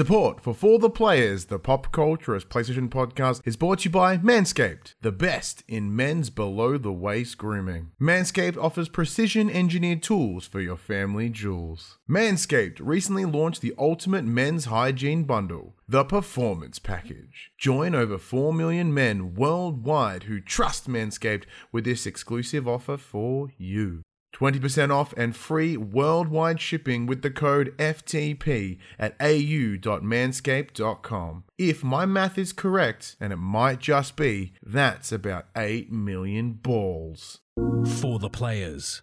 Support for For the Players, the Pop Culturist PlayStation podcast, is brought to you by Manscaped, the best in men's below the waist grooming. Manscaped offers precision engineered tools for your family jewels. Manscaped recently launched the ultimate men's hygiene bundle, the Performance Package. Join over 4 million men worldwide who trust Manscaped with this exclusive offer for you. 20% off and free worldwide shipping with the code FTP at au.manscaped.com. If my math is correct, and it might just be, that's about 8 million balls. For the players.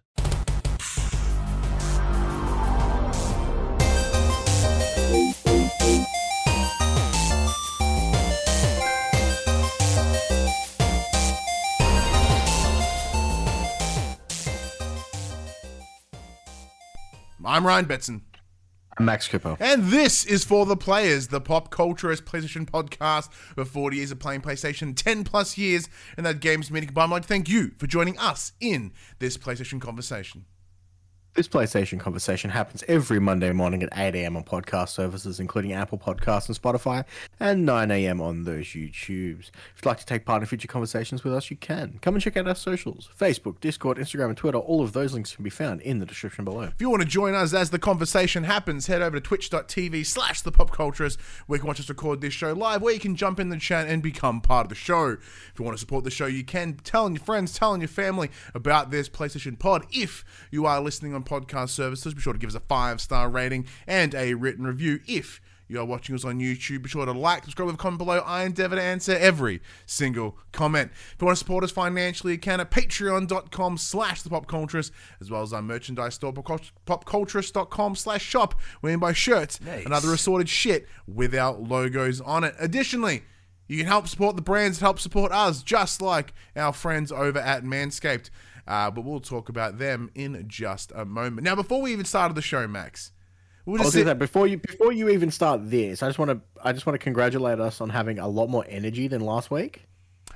I'm Ryan Betson. I'm Max Cooper. And this is For the Players, the pop culturist PlayStation podcast for 40 years of playing PlayStation, 10 plus years in that games meeting. But I'd like to thank you for joining us in this PlayStation conversation. This PlayStation conversation happens every Monday morning at 8 a.m. on podcast services, including Apple Podcasts and Spotify, and 9 a.m. on those YouTubes. If you'd like to take part in future conversations with us, you can. Come and check out our socials Facebook, Discord, Instagram, and Twitter. All of those links can be found in the description below. If you want to join us as the conversation happens, head over to twitch.tv slash the pop where you can watch us record this show live, where you can jump in the chat and become part of the show. If you want to support the show, you can telling your friends, telling your family about this PlayStation pod. If you are listening on podcast services, be sure to give us a five star rating and a written review. If you are watching us on YouTube, be sure to like, subscribe, and comment below. I endeavor to answer every single comment. If you want to support us financially, you can at patreon.com slash the pop culturist, as well as our merchandise store, popculturist.com slash shop, where you can buy shirts and other assorted shit without logos on it. Additionally, you can help support the brands that help support us, just like our friends over at Manscaped. Uh, but we'll talk about them in just a moment. Now, before we even started the show, Max, we'll I'll just do sit- that before you before you even start this. I just want to I just want to congratulate us on having a lot more energy than last week.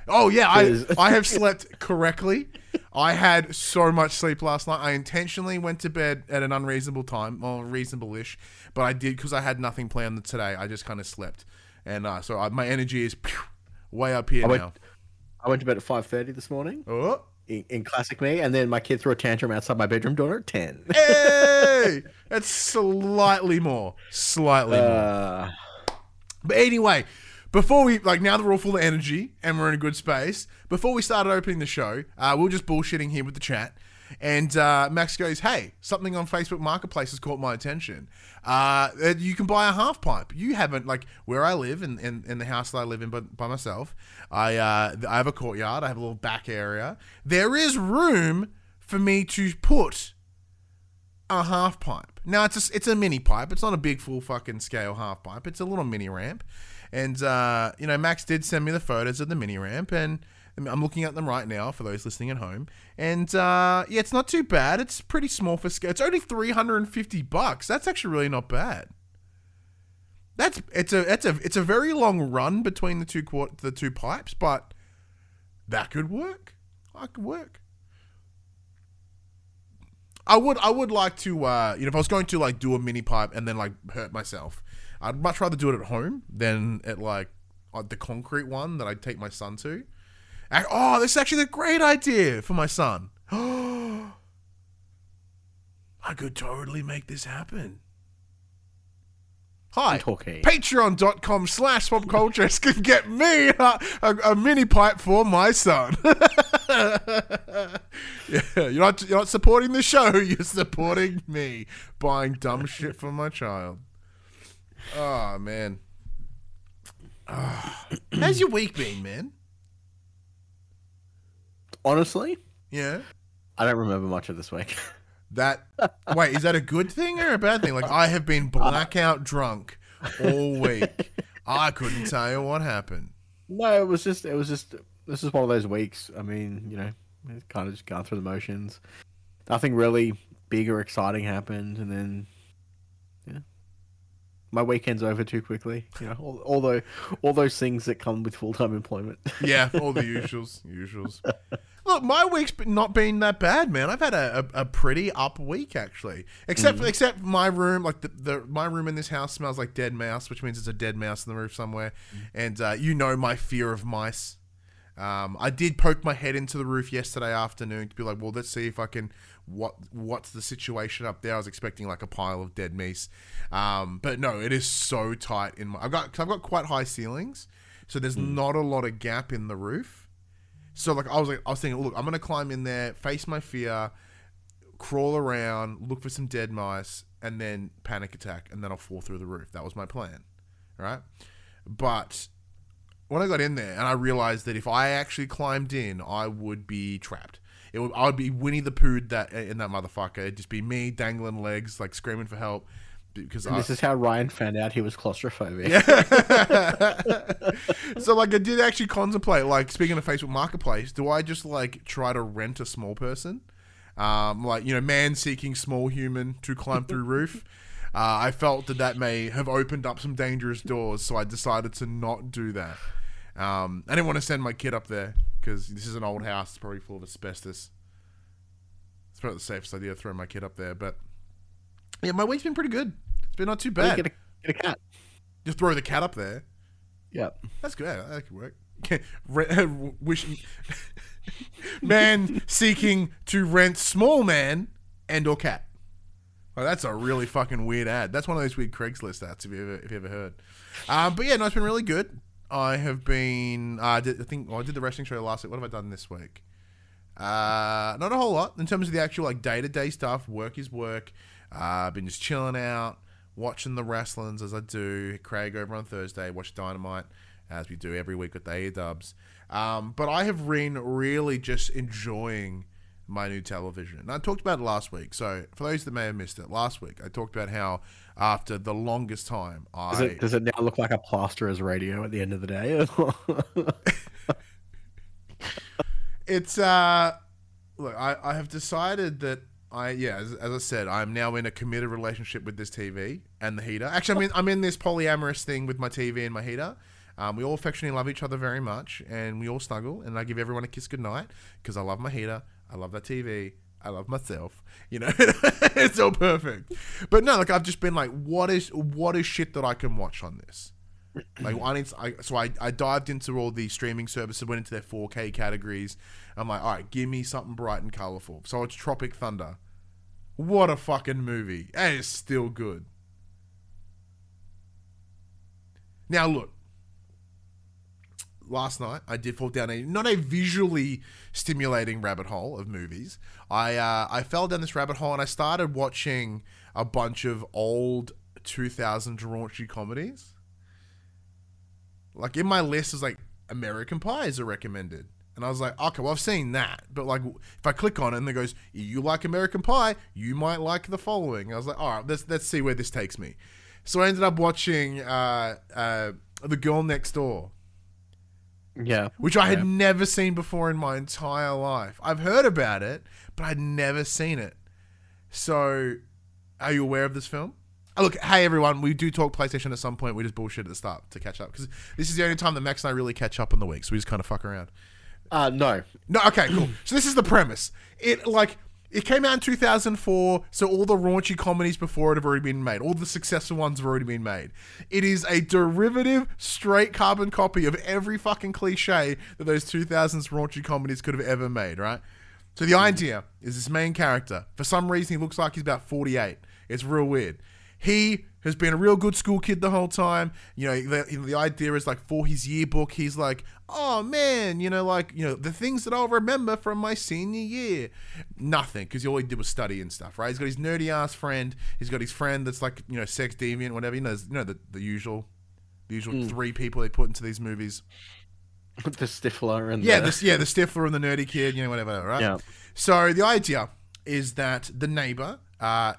Oh yeah, I I have slept correctly. I had so much sleep last night. I intentionally went to bed at an unreasonable time, well, reasonable-ish, but I did because I had nothing planned today. I just kind of slept, and uh, so I, my energy is pew, way up here I went now. I went to bed at five thirty this morning Oh, in, in classic me, and then my kid threw a tantrum outside my bedroom door at ten. hey, that's slightly more, slightly more. Uh, But anyway, before we like now that we're all full of energy and we're in a good space, before we started opening the show, uh, we are just bullshitting here with the chat. And uh, Max goes, "Hey, something on Facebook Marketplace has caught my attention. Uh, you can buy a half pipe. You haven't like where I live in, in, in the house that I live in by, by myself. I uh, I have a courtyard. I have a little back area. There is room for me to put a half pipe. Now it's a, it's a mini pipe. It's not a big full fucking scale half pipe. It's a little mini ramp. And uh, you know, Max did send me the photos of the mini ramp, and I'm looking at them right now for those listening at home. And uh, yeah, it's not too bad. It's pretty small for scale. It's only 350 bucks. That's actually really not bad. That's it's a it's a it's a very long run between the two quart the two pipes, but that could work. I could work. I would I would like to uh you know if I was going to like do a mini pipe and then like hurt myself, I'd much rather do it at home than at like uh, the concrete one that I'd take my son to. Oh, this is actually a great idea for my son. I could totally make this happen. Hi. Patreon.com slash pop culture can get me a, a, a mini pipe for my son. yeah, you're not, you're not supporting the show, you're supporting me buying dumb shit for my child. Oh, man. Ah. How's your week been, man? Honestly, Yeah. I don't remember much of this week. That wait, is that a good thing or a bad thing? Like I have been blackout drunk all week. I couldn't tell you what happened. no, it was just it was just this is one of those weeks. I mean, you know, kind of just gone through the motions. Nothing really big or exciting happened, and then my weekend's over too quickly. You know, all, although all those things that come with full time employment. Yeah, all the usuals, usuals. Look, my week's been- not been that bad, man. I've had a, a, a pretty up week actually, except except my room. Like the, the my room in this house smells like dead mouse, which means it's a dead mouse in the roof somewhere. And uh, you know my fear of mice. Um, I did poke my head into the roof yesterday afternoon to be like, well, let's see if I can. What what's the situation up there? I was expecting like a pile of dead mice, um, but no, it is so tight in my. I've got i I've got quite high ceilings, so there's not a lot of gap in the roof. So like I was like I was thinking, look, I'm gonna climb in there, face my fear, crawl around, look for some dead mice, and then panic attack, and then I'll fall through the roof. That was my plan, right? But when I got in there and I realized that if I actually climbed in, I would be trapped. It would I would be Winnie the Pooh that in that motherfucker. It'd just be me dangling legs, like screaming for help. Because I, this is how Ryan found out he was claustrophobic. Yeah. so like I did actually contemplate like speaking of Facebook Marketplace, do I just like try to rent a small person, um, like you know man seeking small human to climb through roof? Uh, I felt that that may have opened up some dangerous doors, so I decided to not do that. Um, I didn't want to send my kid up there because this is an old house, it's probably full of asbestos. It's probably the safest idea to throw my kid up there, but yeah, my week's been pretty good. It's been not too bad. Get a, get a cat. Just throw the cat up there. Yeah, That's good. That could work. Wishing man seeking to rent small man and or cat. Well, that's a really fucking weird ad. That's one of those weird Craigslist ads. If you ever, if you ever heard. Um, but yeah, no, it's been really good. I have been. Uh, I, did, I think well, I did the wrestling show last week. What have I done this week? Uh, not a whole lot in terms of the actual like day to day stuff. Work is work. Uh, been just chilling out, watching the wrestlings as I do. Craig over on Thursday, watch Dynamite as we do every week with the A Dubs. Um, but I have been really just enjoying my new television. And I talked about it last week. So for those that may have missed it, last week I talked about how after the longest time Does I it, does it now look like a plasterer's radio at the end of the day? it's uh look I, I have decided that I yeah as, as I said I'm now in a committed relationship with this TV and the heater actually I'm in, I'm in this polyamorous thing with my TV and my heater um, we all affectionately love each other very much and we all snuggle and I give everyone a kiss goodnight because I love my heater I love that TV I love myself you know it's all perfect but no like I've just been like what is what is shit that I can watch on this like I need, I, so I, I dived into all the streaming services, went into their 4K categories. I'm like, all right, give me something bright and colorful. So it's Tropic Thunder. What a fucking movie! It's still good. Now look, last night I did fall down a not a visually stimulating rabbit hole of movies. I uh, I fell down this rabbit hole and I started watching a bunch of old 2000 raunchy comedies like in my list is like American Pies are recommended. And I was like, okay, well, I've seen that. But like, if I click on it and it goes, you like American Pie, you might like the following. I was like, all right, let's, let's see where this takes me. So I ended up watching uh, uh, The Girl Next Door, yeah. which I had Yeah. never seen before in my entire life. I've heard about it, but I'd never seen it. So, are you aware of this film? Oh, look, hey everyone, we do talk PlayStation at some point. We just bullshit at the start to catch up because this is the only time that Max and I really catch up in the week, so we just kind of fuck around. Uh, no. No, okay, cool. so this is the premise. It like it came out in 2004, so all the raunchy comedies before it have already been made. All the successful ones have already been made. It is a derivative, straight carbon copy of every fucking cliche that those 2000s raunchy comedies could have ever made, right? So the idea is this main character, for some reason, he looks like he's about 48. It's real weird. He has been a real good school kid the whole time. You know, the, the idea is like for his yearbook, he's like, oh man, you know, like, you know, the things that I'll remember from my senior year. Nothing, because all he did was study and stuff, right? He's got his nerdy ass friend. He's got his friend that's like, you know, sex deviant, whatever. You know, you know the, the usual, the usual mm. three people they put into these movies. the Stifler and Yeah, the, the, yeah, the Stifler and the nerdy kid, you know, whatever, right? Yeah. So the idea is that the neighbor, uh,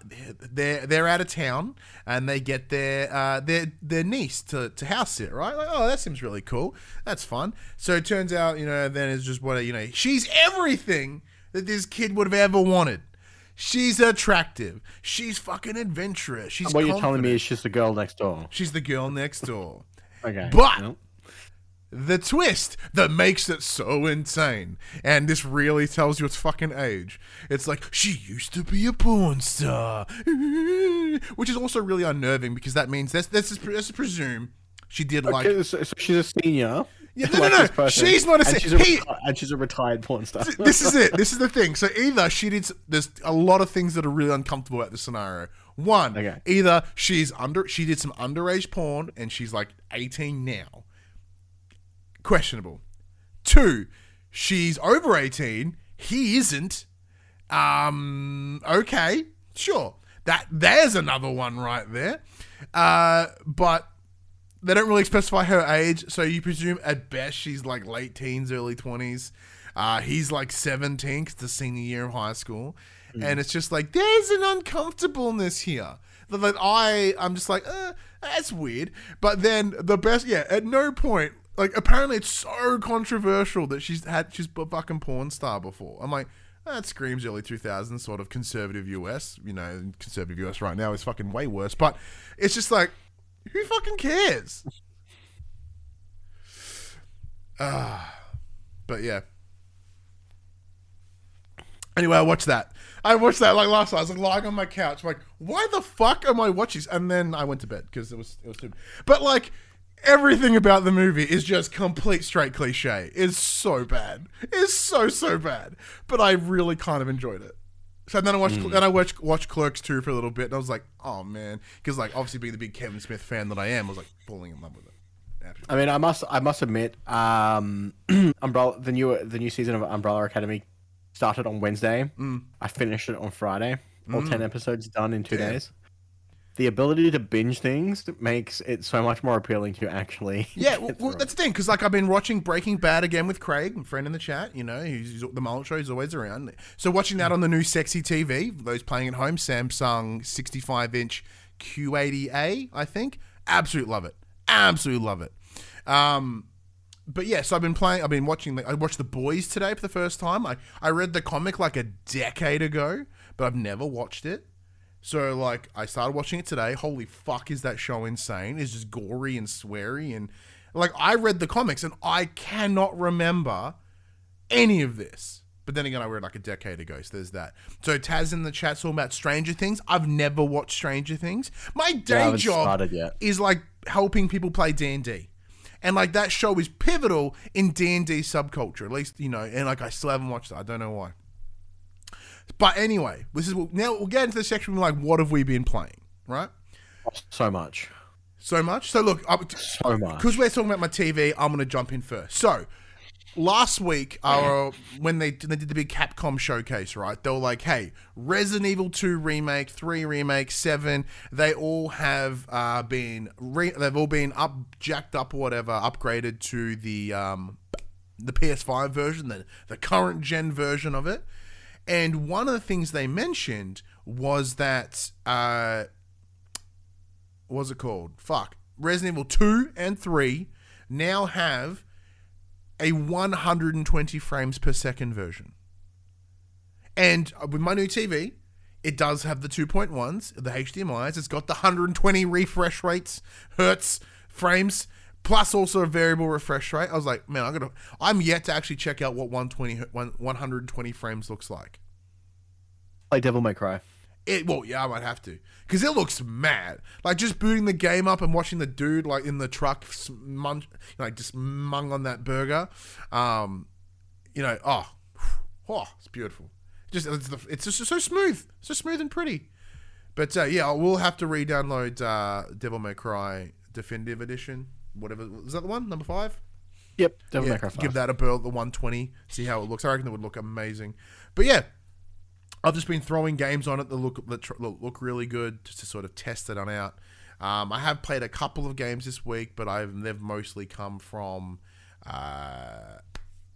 they're they're out of town and they get their uh, their their niece to, to house sit, right? Like, oh, that seems really cool. That's fun. So it turns out, you know, then it's just what you know, she's everything that this kid would have ever wanted. She's attractive. She's fucking adventurous. She's what you're telling me is she's the girl next door. she's the girl next door. Okay. But- Well, the twist that makes it so insane. And this really tells you its fucking age. It's like, she used to be a porn star. Which is also really unnerving because that means, let's, let's, just, presume she did like. okay, so, so she's a senior. Yeah, no, like no, no, she's not a and she's a, he- reti- and she's a retired porn star. this is it. This is the thing. So either she did. There's a lot of things that are really uncomfortable about this scenario. One, Okay. either she's under. She did some underage porn and she's like 18 now. Questionable. Two, she's over 18. He isn't. Um. Okay. Sure. That there's another one right there. Uh. But they don't really specify her age, so you presume at best she's like late teens, early twenties. Uh, he's like seventeen, 'cause the senior year of high school, and it's just like there's an uncomfortableness here. That that I I'm just like, uh, that's weird. But then the best, yeah, at no point. Like apparently it's so controversial that she's had she's a fucking porn star before. I'm like, that screams early 2000s sort of conservative US. You know, conservative US right now is fucking way worse. But it's just like, who fucking cares? Ah, but yeah. Anyway, I watched that. I watched that like last night. I was like lying on my couch, like, why the fuck am I watching? And then I went to bed because it was it was too. But like everything about the movie is just complete straight cliche. It's so bad. It's so so bad. But I really kind of enjoyed it. So then I watched then I watched watched Clerks 2 for a little bit, and I was like, oh man, because like obviously being the big Kevin Smith fan that I am, I was like falling in love with it. Absolutely. I mean, I must, I must admit, um, Umbrella, the new, the new season of Umbrella Academy started on Wednesday. Mm. I finished it on Friday. All ten episodes done in two Damn. days. The ability to binge things makes it so much more appealing to actually. Yeah, well, well, that's the thing because like I've been watching Breaking Bad again with Craig, a friend in the chat. You know, he's, the mullet show. He's always around. So watching that on the new sexy TV, those playing at home, Samsung 65 inch Q80A, I think. Absolute love it. Absolute love it. Um, but yeah, so I've been playing. I've been watching. The, I watched The Boys today for the first time. I I read the comic like a decade ago, but I've never watched it. So like I started watching it today. Holy fuck, is that show insane? It's just gory and sweary and like I read the comics and I cannot remember any of this. But then again, I read like a decade ago, so there's that. So Taz in the chat talking about Stranger Things. I've never watched Stranger Things. My day haven't job is like helping people play D and D, and like that show is pivotal in D and D subculture. At least you know, and like I still haven't watched it. I don't know why. But anyway, this is now we'll get into the section like what have we been playing, right? So much, So much. So look, so much. because we're talking about my TV, I'm gonna jump in first. So last week, uh, when they they did the big Capcom showcase, right? They were like, "Hey, Resident Evil 2 remake, 3 remake, 7, they all have uh, been re- they've all been up, jacked up or whatever, upgraded to the um, the PS5 version, the the current gen version of it." And one of the things they mentioned was that uh, what was it called? Fuck. Resident Evil 2 and 3 now have a 120 frames per second version. And with my new TV, it does have the 2.1s, the HDMIs. It's got the 120 refresh rates, hertz, frames, plus also a variable refresh rate. I was like, man, I'm gonna. I'm yet to actually check out what 120, 120 frames looks like. Play Devil May Cry. It well, yeah, I might have to because it looks mad. Like just booting the game up and watching the dude like in the truck, munch, like just mung on that burger. Um, you know, oh, oh, it's beautiful. Just it's, the, it's just so smooth, so smooth and pretty. But uh, yeah, I will have to re-download uh, Devil May Cry Definitive Edition. Whatever is that the one number five? Yep, Devil yeah, May Cry. give that a burl, the 120, see how it looks. I reckon it would look amazing. But yeah, I've just been throwing games on it that look that tr- look really good just to sort of test it on out. Um, I have played a couple of games this week, but I've they've mostly come from uh,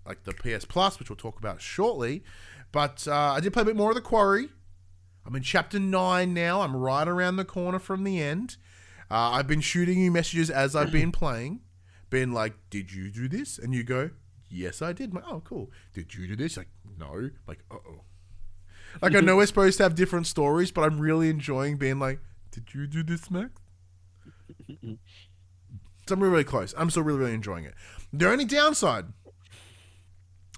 like the PS Plus, which we'll talk about shortly. But uh, I did play a bit more of the Quarry. I'm in chapter nine now. I'm right around the corner from the end. Uh, I've been shooting you messages as I've been playing, been like, "Did you do this?" And you go, "Yes, I did." I'm like, "Oh, cool." Did you do this? Like, no. Like, uh oh. Like I know we're supposed to have different stories, but I'm really enjoying being like, "Did you do this, Max?" so I'm really, really close. I'm still really, really enjoying it. The only downside,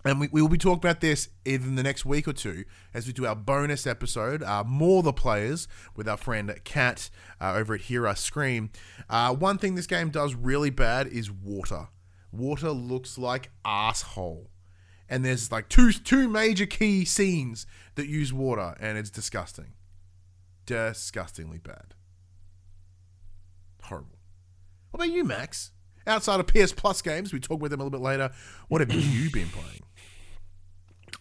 and we, we will be talking about this in the next week or two as we do our bonus episode, uh, More the Players, with our friend Kat uh, over at Hear Us Scream. Uh, one thing this game does really bad is water. Water looks like asshole. And there's like two two major key scenes that use water, and it's disgusting. Disgustingly bad. Horrible. What about you, Max? Outside of PS Plus games, we talk with them a little bit later. What have you been playing?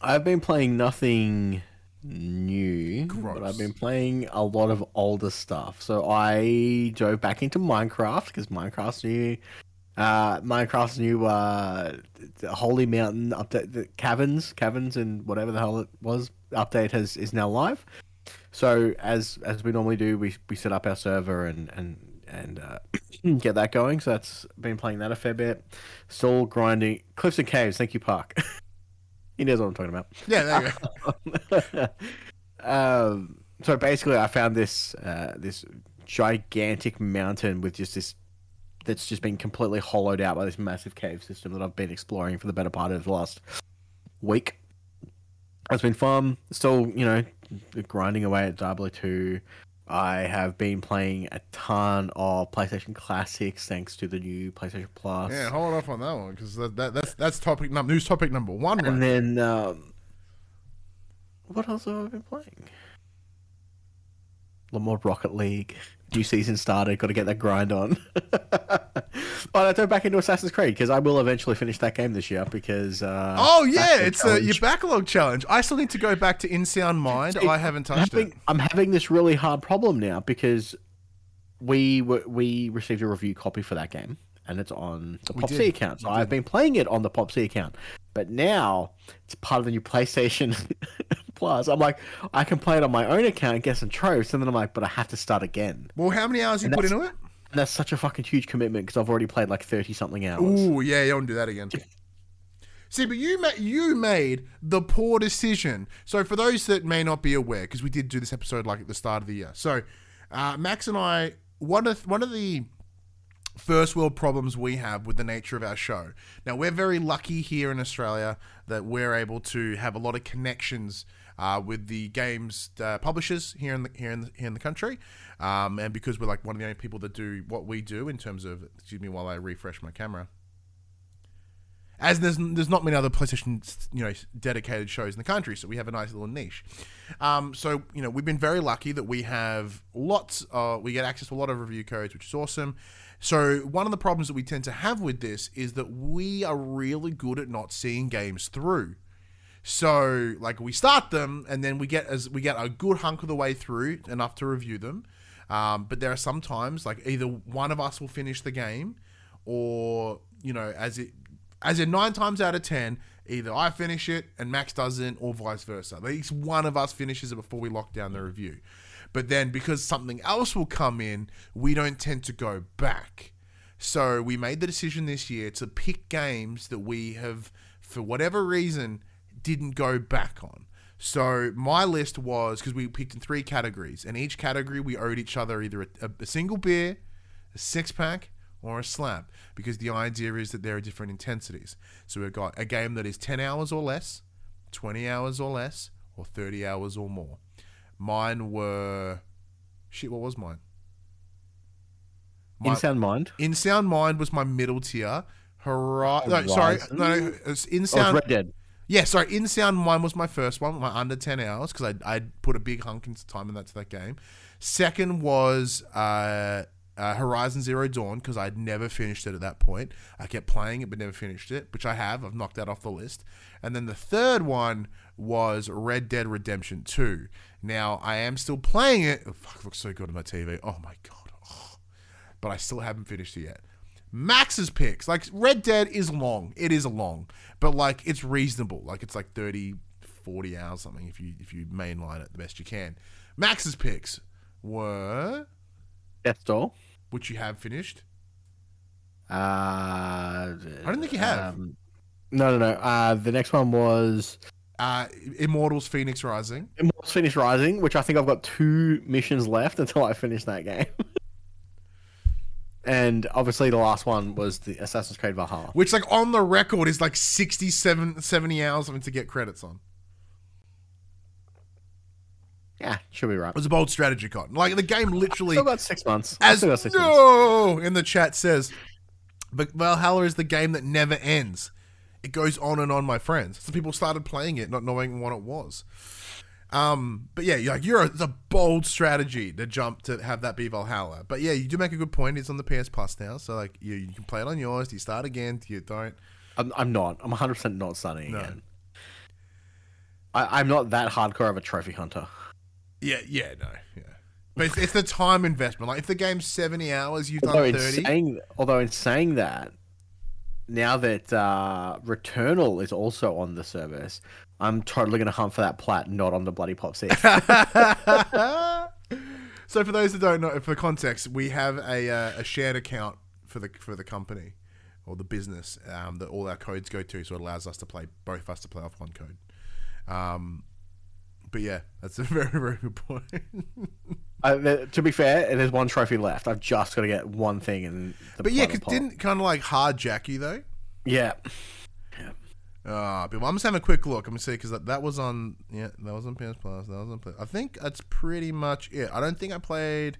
I've been playing nothing new, Gross. but I've been playing a lot of older stuff. So I dove back into Minecraft because Minecraft's new. Uh, Minecraft's new uh, Holy Mountain update, the caverns, caverns, and whatever the hell it was update has is now live. So as as we normally do, we we set up our server and and and uh, get that going. So that's been playing that a fair bit. Still grinding Cliffs and Caves. Thank you, Park. he knows what I'm talking about. Yeah, there you go. um, so basically, I found this uh, this gigantic mountain with just this that's just been completely hollowed out by this massive cave system that I've been exploring for the better part of the last week. It's been fun. Still, you know, grinding away at Diablo 2. I have been playing a ton of PlayStation Classics thanks to the new PlayStation Plus. Yeah, hold off on that one because that, that, that's that's topic num- news topic number one. And Right? then, um, what else have I been playing? A lot more Rocket League. New season started. Got to get that grind on. oh, I throw back into Assassin's Creed because I will eventually finish that game this year. Because uh, Oh yeah, it's uh, your backlog challenge. I still need to go back to In Sound Mind. See, I haven't I'm touched having, it. I'm having this really hard problem now because we were, we received a review copy for that game and it's on the We Pop C account. So I've been playing it on the Pop C account, but now it's part of the new PlayStation Plus. I'm like, I can play it on my own account and get some trophies, and then I'm like, but I have to start again. Well, how many hours you And put into it? And that's such a fucking huge commitment because I've already played like thirty something hours. Ooh, yeah, you don't do that again. See, but you ma- you made the poor decision. So for those that may not be aware, because we did do this episode like at the start of the year. So uh, Max and I, one of one of the first world problems we have with the nature of our show. Now we're very lucky here in Australia that we're able to have a lot of connections uh, with the games uh, publishers here in the here in the, here in the country, um, and because we're like one of the only people that do what we do in terms of excuse me while I refresh my camera. As there's there's not many other PlayStation you know dedicated shows in the country, so we have a nice little niche. Um, so you know we've been very lucky that we have lots. We get access to a lot of review codes, which is awesome. So one of the problems that we tend to have with this is that we are really good at not seeing games through. So like we start them and then we get as we get a good hunk of the way through enough to review them. Um, but there are some times like either one of us will finish the game or you know as it as in nine times out of ten either I finish it and Max doesn't or vice versa. At least one of us finishes it before we lock down the review. But then because something else will come in, we don't tend to go back. So we made the decision this year to pick games that we have, for whatever reason, didn't go back on. So my list was because we picked in three categories, and each category we owed each other either a, a single beer, a six pack, or a slab. Because the idea is that there are different intensities. So we've got a game that is ten hours or less, twenty hours or less, or thirty hours or more. Mine were shit. What was mine? In Sound Mind. In Sound Mind was my middle tier. Hori- no, sorry, no, no, it's In Oh, Sound. it's Red Dead. Yeah, sorry. In Sound Mind was my first one, my under ten hours because I I put a big hunk into time in that to that game. Second was uh, uh, Horizon Zero Dawn because I'd never finished it at that point. I kept playing it but never finished it, which I have. I've knocked that off the list. And then the third one was Red Dead Redemption Two. Now I am still playing it. Oh, fuck, it looks so good on my TV. Oh my god. Oh. But I still haven't finished it yet. Max's picks. Like Red Dead is long. It is long, but like it's reasonable. Like it's like 30 40 hours something if you if you mainline it the best you can. Max's picks were Death's Door. which you have finished. Uh, I don't think you have. Um, no, no, no. Uh, the next one was uh, Immortals Fenyx Rising. Immortals Finish Rising, which I think I've got two missions left until I finish that game. and obviously, the last one was the Assassin's Creed Valhalla. which like on the record is like 67 70 hours something to get credits on Yeah, should be right. it was a bold strategy con like the game literally Still got six months. As still got six months. no in the chat says but valhalla is the game that never ends it goes on and on my friends some people started playing it not knowing what it was um but yeah you're like you're a, it's a bold strategy to jump to have that be valhalla but yeah you do make a good point it's on the ps plus now so like you, you can play it on yours do you start again do you don't I'm, I'm not. I'm 100 percent not starting No. again. I, I'm not that hardcore of a trophy hunter. Yeah, yeah, no, yeah. But it's, it's the time investment. Like if the game's seventy hours, you've Although done in thirty. saying, although in saying that, now that uh, Returnal is also on the service, I'm totally going to hunt for that plat, not on the bloody Pop C. so for those that don't know, for context, we have a uh, a shared account for the for the company or the business um, that all our codes go to, so it allows us to play both of us to play off one code. Um, but yeah, that's a very very good point. Uh, to be fair, there's one trophy left. I've just got to get one thing in. The but yeah, because didn't kind of like hardjack you though. yeah, Uh, but I'm just having a quick look. I'm gonna see because that, that was on yeah that was on PS Plus. That was on. Play- I think that's pretty much it. I don't think I played.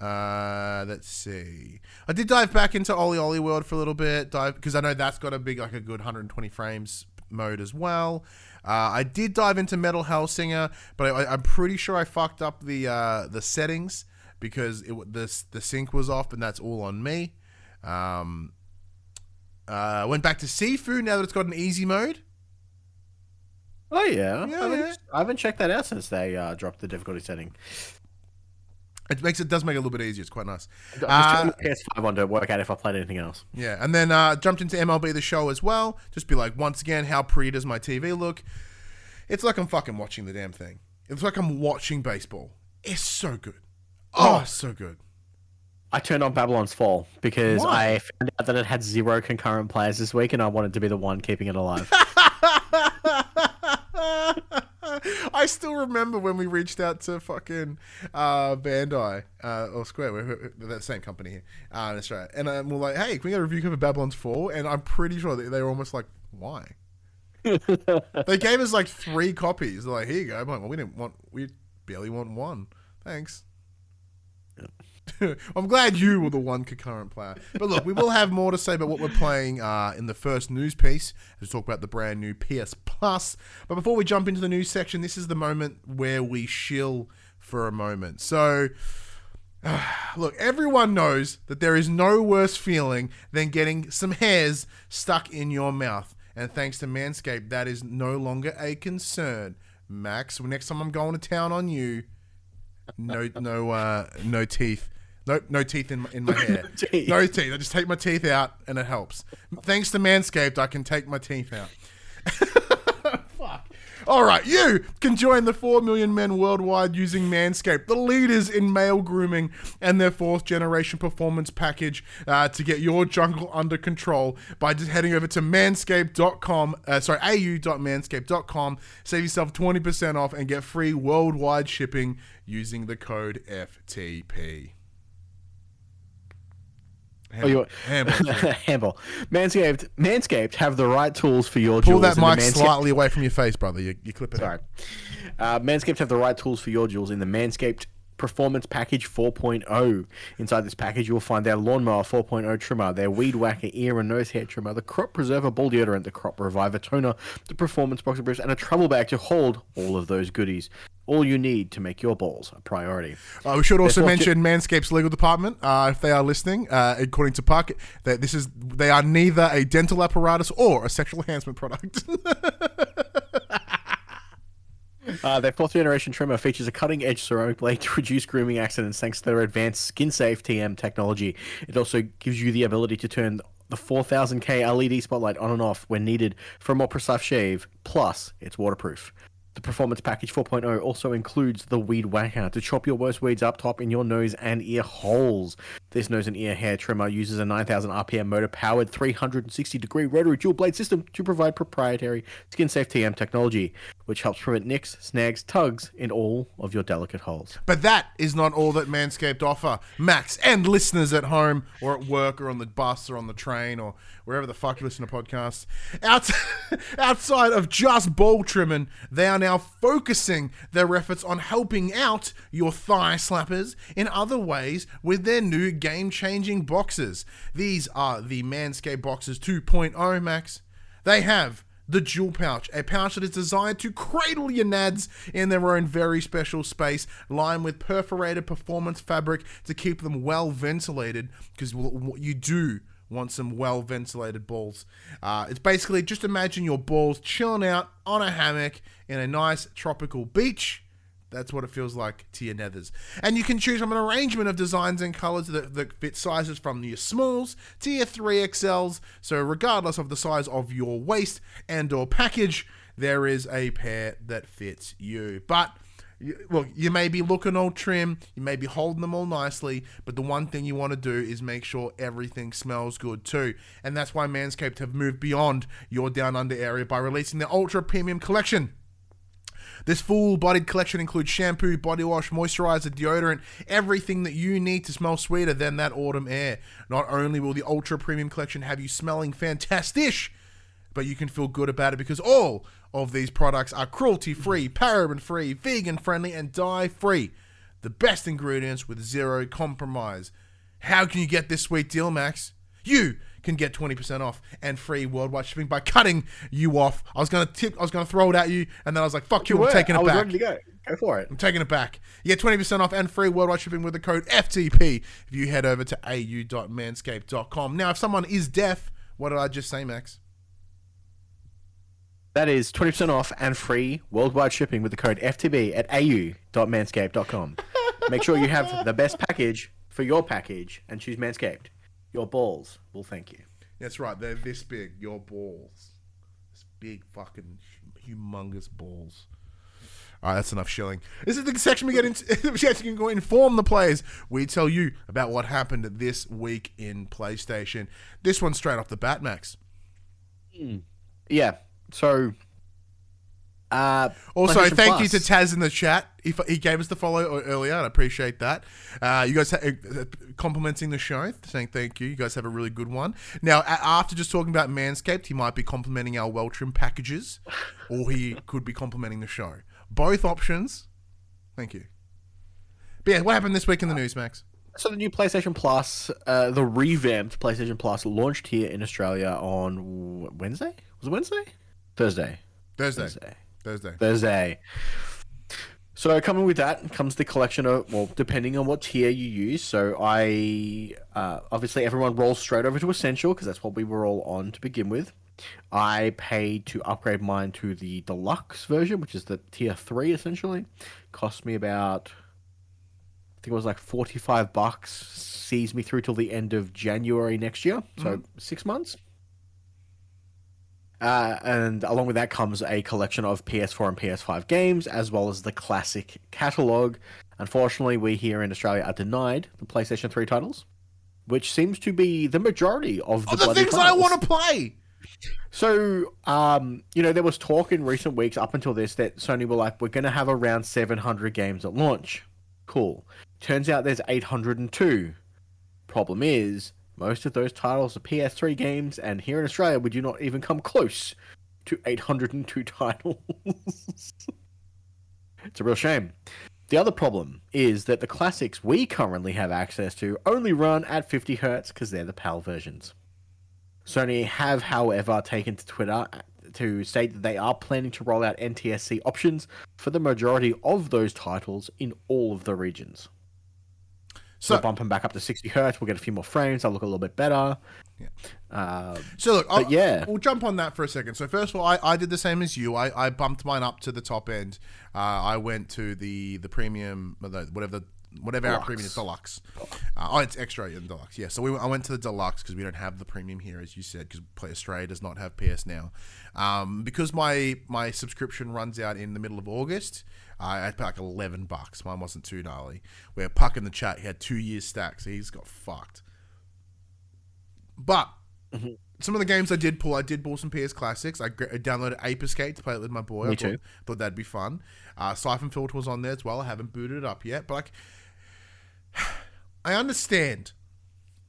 Uh, let's see. I did dive back into OlliOlli World for a little bit, dive because I know that's got a big like a good 120 frames mode as well. Uh, I did dive into Metal Hellsinger, but I, I'm pretty sure I fucked up the uh, the settings because it the the sync was off, and that's all on me. Um, uh, went back to Sifu now that it's got an easy mode. Oh yeah, Yeah, I, haven't, yeah. I haven't checked that out since they uh, dropped the difficulty setting. It makes it does make it a little bit easier. It's quite nice. I'm just Uh, PS5 on to work out if I played anything else. Yeah, and then uh, jumped into MLB the Show as well. Just be like, once again, how pretty does my TV look? It's like I'm fucking watching the damn thing. It's like I'm watching baseball. It's so good. Oh, so good. I turned on Babylon's Fall because Why? I found out that it had zero concurrent players this week, and I wanted to be the one keeping it alive. I still remember when we reached out to fucking uh, Bandai uh, or Square, we're, we're that same company here uh, in Australia, and um, we're like, "Hey, can we get a review for Babylon's Fall?" And I'm pretty sure that they were almost like, "Why?" they gave us like three copies. They're like, "Here you go." I'm like, "Well, we didn't want, we barely want one. Thanks." I'm glad you were the one concurrent player. But look, we will have more to say about what we're playing uh, in the first news piece we talk about the brand new PS Plus. But before we jump into the news section, this is the moment where we shill for a moment. So, look, everyone knows that there is no worse feeling than getting some hairs stuck in your mouth. And thanks to Manscaped, that is no longer a concern. Max, next time I'm going to town on you, no, no, uh, no teeth. No, no teeth in my, in my hair. teeth. No teeth. I just take my teeth out, and it helps. Thanks to Manscaped, I can take my teeth out. All right, you can join the 4 million men worldwide using Manscaped, the leaders in male grooming, and their fourth generation performance package uh, to get your jungle under control by just heading over to manscaped.com, uh, sorry, au.manscaped.com. Save yourself 20% off and get free worldwide shipping using the code FTP. Oh, you Handball. handball. Manscaped. Manscaped have the right tools for your Pull jewels. that mic Manscaped- slightly away from your face, brother. You, you clip it. Sorry. Uh, Manscaped have the right tools for your jewels in the Manscaped Performance Package 4.0. Inside this package, you will find their Lawnmower 4.0 trimmer, their Weed Whacker ear and nose hair trimmer, the Crop Preserver ball deodorant, the Crop Reviver toner, the Performance Boxer briefs, and a travel bag to hold all of those goodies. All you need to make your balls a priority. Uh, we should also mention Manscaped's legal department, uh, if they are listening. Uh, according to Puck, that this is they are neither a dental apparatus or a sexual enhancement product. Uh, their fourth generation trimmer features a cutting edge ceramic blade to reduce grooming accidents thanks to their advanced skin safe TM technology. It also gives you the ability to turn the 4000K LED spotlight on and off when needed for a more precise shave. Plus, it's waterproof. The Performance Package 4.0 also includes the Weed Whacker to chop your worst weeds up top in your nose and ear holes. This nose and ear hair trimmer uses a 9000 RPM motor powered 360 degree rotary dual blade system to provide proprietary skin safe TM technology, which helps prevent nicks, snags, tugs in all of your delicate holes. But that is not all that Manscaped offer. Max and listeners at home or at work or on the bus or on the train or wherever the fuck you listen to podcasts. Out, outside of just ball trimming, they are now focusing their efforts on helping out your thigh slappers in other ways with their new game changing boxes. These are the Manscaped Boxes 2.0 Max. They have the Jewel Pouch, a pouch that is designed to cradle your nads in their own very special space, lined with perforated performance fabric to keep them well ventilated, because you do want some well ventilated balls. Uh, it's basically just imagine your balls chilling out on a hammock in a nice tropical beach. That's what it feels like to your nethers. And you can choose from an arrangement of designs and colors that, that fit sizes from your smalls to your 3XLs. So regardless of the size of your waist and or package, there is a pair that fits you. But look, you may be looking all trim, you may be holding them all nicely, but the one thing you want to do is make sure everything smells good too. And that's why Manscaped have moved beyond your down under area by releasing the Ultra Premium Collection. This full bodied collection includes shampoo, body wash, moisturizer, deodorant, everything that you need to smell sweeter than that autumn air. Not only will the Ultra Premium collection have you smelling fantastic, but you can feel good about it because all of these products are cruelty free, paraben free, vegan friendly, and dye free. The best ingredients with zero compromise. How can you get this sweet deal, Max? You can get 20% off and free worldwide shipping by cutting you off. I was gonna tip I was gonna throw it at you, and then I was like, fuck you, I'm taking I it was back. ready to go. Go for it. I'm taking it back. You get 20% off and free worldwide shipping with the code FTP if you head over to au.manscaped.com. Now, if someone is deaf, what did I just say, Max? That is 20% off and free worldwide shipping with the code FTB at au.manscaped.com. Make sure you have the best package for your package and choose Manscaped. Your balls will thank you. That's right. They're this big. Your balls. This big fucking humongous balls. All right, that's enough shilling. This is the section we get into. we can go inform the players. We tell you about what happened this week in PlayStation. This one straight off the bat, Max. Hmm. Yeah. So, uh, Also, thank you to Taz in the chat. He, he gave us the follow earlier, and I appreciate that. Uh, you guys ha- uh, complimenting the show, saying thank you. You guys have a really good one. Now, a- after just talking about Manscaped, he might be complimenting our well trimmed packages, or he could be complimenting the show. Both options. Thank you. But yeah, what happened this week in the news, Max? So the new PlayStation Plus, uh, the revamped PlayStation Plus, launched here in Australia on Wednesday. Was it Wednesday? Thursday. Thursday. Thursday. Thursday. Thursday. So coming with that comes the collection of well, depending on what tier you use. So I uh, obviously everyone rolls straight over to Essential because that's what we were all on to begin with. I paid to upgrade mine to the deluxe version, which is the tier three essentially. Cost me about I think it was like forty five bucks. Sees me through till the end of January next year, so six months. Uh, and along with that comes a collection of PS4 and PS5 games, as well as the classic catalog. Unfortunately, we here in Australia are denied the PlayStation 3 titles, which seems to be the majority of the, Oh, the things I want to play. So, um, you know, there was talk in recent weeks up until this that Sony were like, we're going to have around 700 games at launch. Cool. Turns out there's 802. Problem is, most of those titles are PS3 games, and here in Australia, we do not even come close to 802 titles. it's a real shame. The other problem is that the classics we currently have access to only run at 50 hertz because they're the PAL versions. Sony have, however, taken to Twitter to state that they are planning to roll out NTSC options for the majority of those titles in all of the regions. So, So, bump them back up to 60 hertz. We'll get a few more frames. They'll look a little bit better. Yeah. Uh, So look, I'll, yeah. we'll jump on that for a second. So first of all, I, I did the same as you. I, I bumped mine up to the top end. Uh, I went to the the premium, whatever the whatever our premium is, deluxe. Uh, oh, it's extra in deluxe. Yeah. So we, I went to the deluxe because we don't have the premium here, as you said, because Play Australia does not have PS now. Um, because my my subscription runs out in the middle of August. I I paid like eleven bucks. Mine wasn't too gnarly. Where Puck in the chat, he had two years stacked, so he's got fucked. But some of the games I did pull, I did pull some PS classics. I, I downloaded Ape Escape to play it with my boy. Me I thought, too. thought that'd be fun. Uh, Siphon Filter was on there as well. I haven't booted it up yet, but like, I understand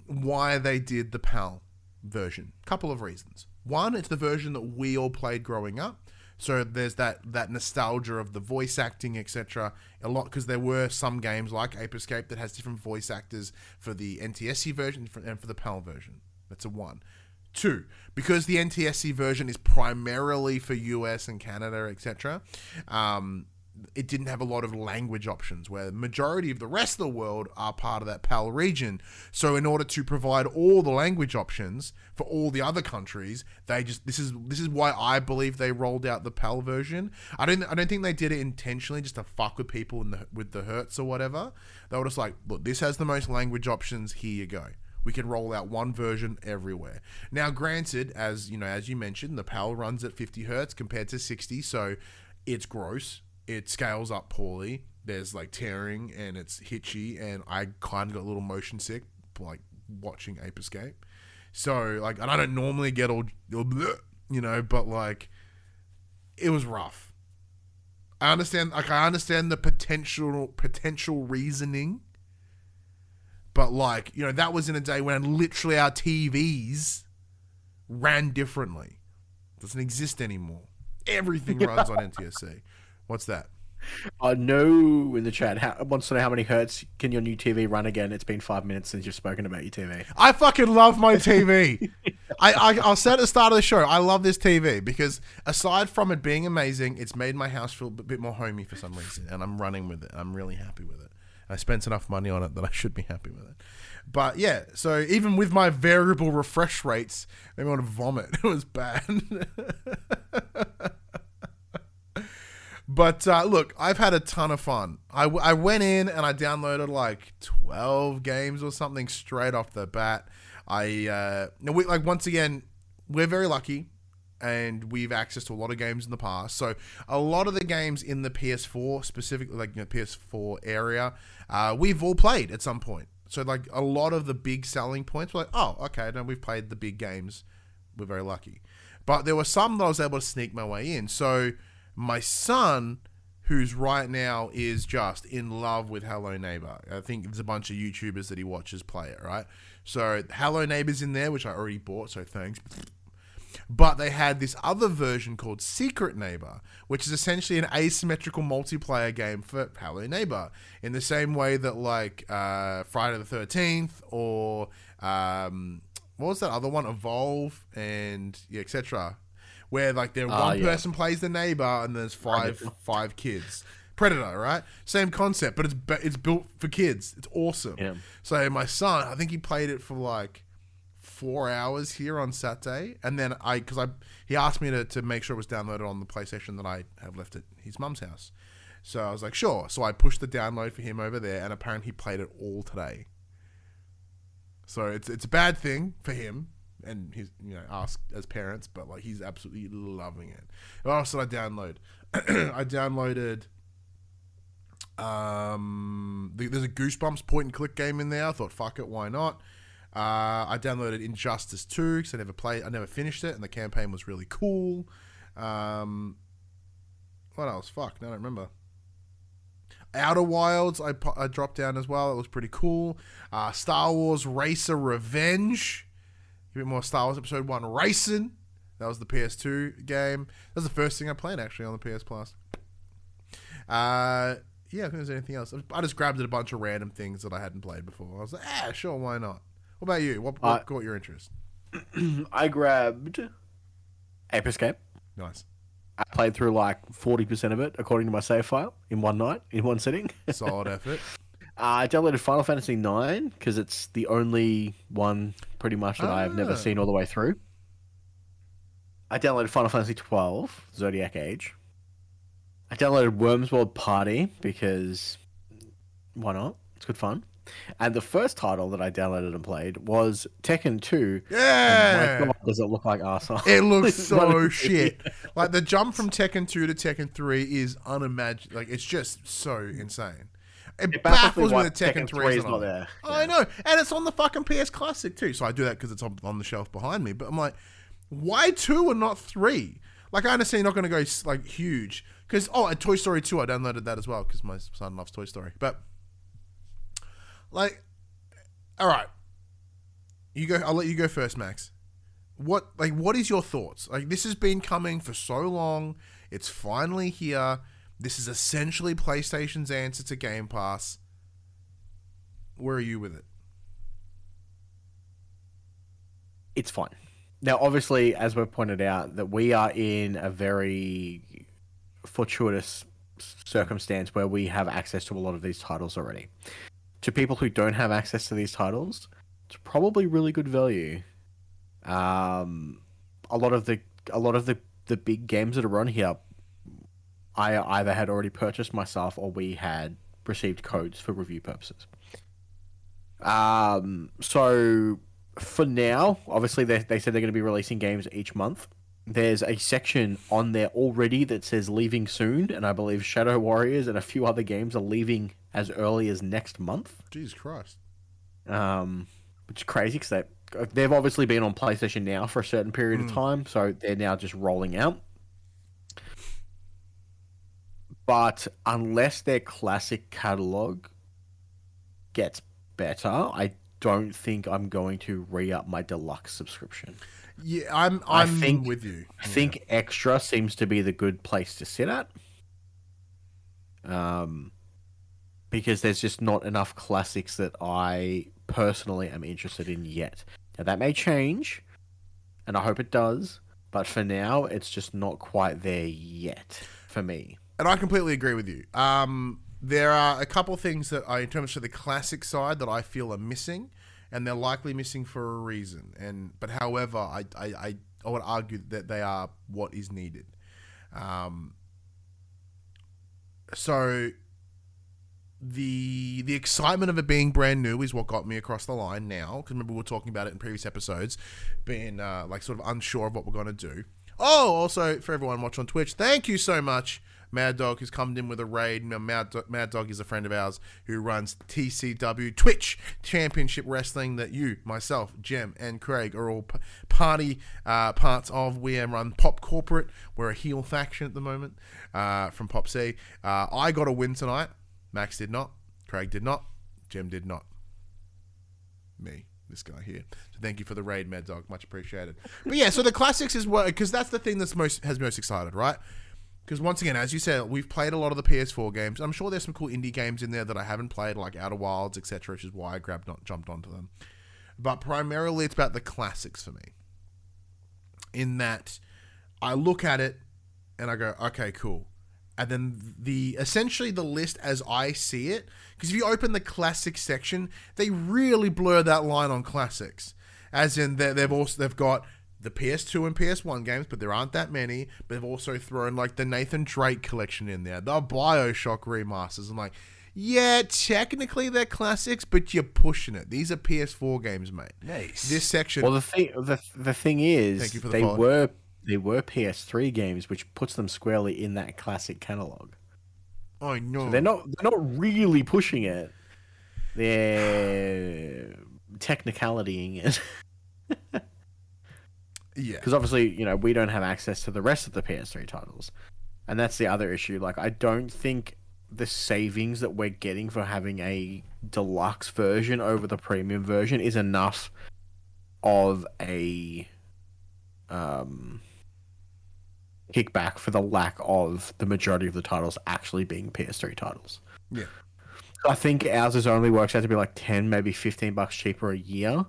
why they did the PAL version. Couple of reasons. One, it's the version that we all played growing up. So there's that that nostalgia of the voice acting, etc. A lot because there were some games like Ape Escape that has different voice actors for the NTSC version and for the PAL version. That's a one. Two, because the NTSC version is primarily for US and Canada, etc. Um, it didn't have a lot of language options where the majority of the rest of the world are part of that PAL region. So in order to provide all the language options for all the other countries, they just this is this is why I believe they rolled out the PAL version. I don't I don't think they did it intentionally just to fuck with people in the with the Hertz or whatever. They were just like, look, this has the most language options, here you go. We can roll out one version everywhere. Now, granted, as you know, as you mentioned, the PAL runs at 50 hertz compared to 60, so it's gross. It scales up poorly. There's like tearing and it's hitchy, and I kind of got a little motion sick like watching Ape Escape. So like, and I don't normally get all, all you know, but like, it was rough. I understand, like, I understand the potential potential reasoning but like, you know, that was in a day when literally our TVs ran differently. doesn't exist anymore. Everything runs on NTSC. What's that? Uh, no, in the chat, how, wants to know how many hertz can your new TV run again? It's been five minutes since you've spoken about your TV. I fucking love my TV. I, I I'll say at the start of the show, I love this TV because aside from it being amazing, it's made my house feel a bit more homey for some reason, and I'm running with it. I'm really happy with it. I spent enough money on it that I should be happy with it. But yeah, so even with my variable refresh rates, made me want to vomit. It was bad. But uh, look, I've had a ton of fun. I, went in and I downloaded like 12 games or something straight off the bat. I, uh, we, like, once again, we're very lucky and we've access to a lot of games in the past. So a lot of the games in the PS4, specifically like you know, PS4 area, uh, we've all played at some point. So like a lot of the big selling points were like, oh, okay, no, we've played the big games. We're very lucky. But there were some that I was able to sneak my way in. So my son, who's right now is just in love with Hello Neighbor. I think there's a bunch of YouTubers that he watches play it, right? So Hello Neighbor's in there, which I already bought, so thanks. But they had this other version called Secret Neighbor, which is essentially an asymmetrical multiplayer game for Hello Neighbor, in the same way that like uh, Friday the Thirteenth or um, what was that other one, Evolve and yeah, etc. Where like there Ah, one yeah. person plays the neighbor and there's five five kids. Predator, right? Same concept, but it's it's built for kids. It's awesome. Yeah. So my son, I think he played it for like four hours here on Saturday, and then I because I he asked me to, to make sure it was downloaded on the PlayStation that I have left at his mum's house. So I was like, sure. So I pushed the download for him over there, and apparently he played it all today. So it's it's a bad thing for him and he's you know us as parents, but like he's absolutely loving it. What else did I download? I downloaded um the, there's a Goosebumps point and click game in there. I thought fuck it, why not? Uh, I downloaded Injustice 2 because I never played, I never finished it, and the campaign was really cool. Um, what else? Fuck, I don't remember. Outer Wilds, I, I dropped down as well. It was pretty cool. Uh, Star Wars Racer Revenge. A bit more Star Wars Episode 1 Racing. That was the PS2 game. That was the first thing I played actually on the PS Plus. Uh, yeah, I think there's anything else. I just grabbed a bunch of random things that I hadn't played before. I was like, ah, sure, why not? What about you? What, what Uh, caught your interest? I grabbed Ape Escape. Nice. I played through like forty percent of it, according to my save file, in one night, in one sitting. Solid effort. Uh, I downloaded Final Fantasy IX because it's the only one pretty much that I have never Ah. seen all the way through. I downloaded Final Fantasy twelve, Zodiac Age. I downloaded Worms World Party because why not? It's good fun. And the first title that I downloaded and played was Tekken 2. Yeah. My God, does it look like arsehole. It looks so shit. Like the jump from Tekken 2 to Tekken 3 is unimaginable. Like it's just so insane. It, It baffles baffles me that Tekken, Tekken 3 3 is not on there. there. I know, and it's on the fucking PS Classic too. So I do that because it's on, on the shelf behind me. But I'm like, why two and not three? Like I understand you're not going to go like huge because oh, and Toy Story 2 I downloaded that as well because my son loves Toy Story. But like, all right, you go. I'll let you go first, Max what like what is your thoughts like this has been coming for so long it's finally here this is essentially playstation's answer to game pass where are you with it it's fine. Now, obviously, as we've pointed out, that we are in a very fortuitous circumstance where we have access to a lot of these titles already. To people who don't have access to these titles, it's probably really good value. Um, a lot of the a lot of the the big games that are on here, I either had already purchased myself or we had received codes for review purposes. Um, so for now, obviously they, they said they're going to be releasing games each month. There's a section on there already that says leaving soon, and I believe Shadow Warriors and a few other games are leaving as early as next month. jesus christ Um, which is crazy because they they've obviously been on PlayStation now for a certain period of time, so they're now just rolling out. But unless their classic catalog gets better, I don't think I'm going to re up my deluxe subscription. yeah i'm I i'm think- with you I think extra seems to be the good place to sit at. Um, because there's just not enough classics that I personally am interested in yet. Now that may change, and I hope it does. But for now, it's just not quite there yet for me. And I completely agree with you. Um, there are a couple things that I, in terms of the classic side, that I feel are missing, and they're likely missing for a reason. And but however, I I, I, would argue that they are what is needed. Um, so the the excitement of it being brand new is what got me across the line now. Because remember we were talking about it in previous episodes, being uh, like sort of unsure of what we're going to do. Oh, also for everyone watching on Twitch, thank you so much, Mad Dog, who's come in with a raid. Mad, Mad Dog is a friend of ours who runs TCW Twitch Championship Wrestling that you, myself, Jem, and Craig are all p- party uh, parts of. We run Pop Corporate. We're a heel faction at the moment uh, from Pop C. Uh, I got a win tonight. Max did not. Craig did not. Jem did not. Me, this guy here. So thank you for the raid, Mad Dog. Much appreciated. But yeah, so the classics is what because that's the thing that's most has most excited, right? Because once again, as you said, we've played a lot of the PS4 games. I'm sure there's some cool indie games in there that I haven't played, like Outer Wilds, etc., which is why I grabbed not jumped onto them. But primarily, it's about the classics for me. In that, I look at it and I go, okay, cool. And then the essentially the list as I see it, because if you open the classic section, they really blur that line on classics. As in, they- they've also they've got the PS2 and PS1 games, but there aren't that many. But they've also thrown like the Nathan Drake collection in there, the Bioshock remasters. I'm like, yeah, technically they're classics, but you're pushing it. These are PS4 games, mate. Nice. This section, Well, the thing the, the thing is, Thank you for the they follow. were they were PS3 games, which puts them squarely in that classic catalog. I know. They're not they're not really pushing it. They're technicalitying it yeah. because obviously you know we don't have access to the rest of the PS3 titles, and that's the other issue. Like I don't think the savings that we're getting for having a deluxe version over the premium version is enough of a um kickback for the lack of the majority of the titles actually being PS3 titles. Yeah. I think ours is only works out to be like 10, maybe 15 bucks cheaper a year,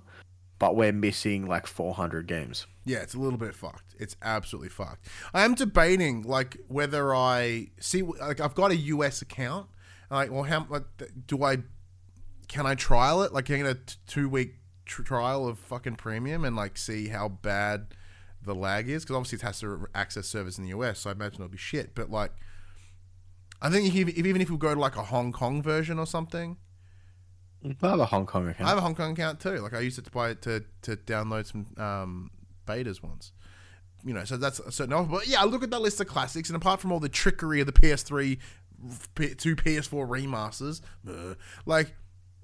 but we're missing like 400 games. Yeah, it's a little bit fucked. It's absolutely fucked. I am debating like whether I see like I've got a US account. Like, well, how like, do I? Can I trial it? Like, can I get a t- two week tr- trial of fucking premium and like see how bad the lag is? Because obviously it has to access servers in the US, so I imagine it'll be shit. But like, I think if, even if we go to like a Hong Kong version or something, I have a Hong Kong account. I have a Hong Kong account too. Like I used it to buy it to to download some um, betas once. You know, so that's so no. But yeah, I look at that list of classics, and apart from all the trickery of the PS3 P- two PS4 remasters, uh, like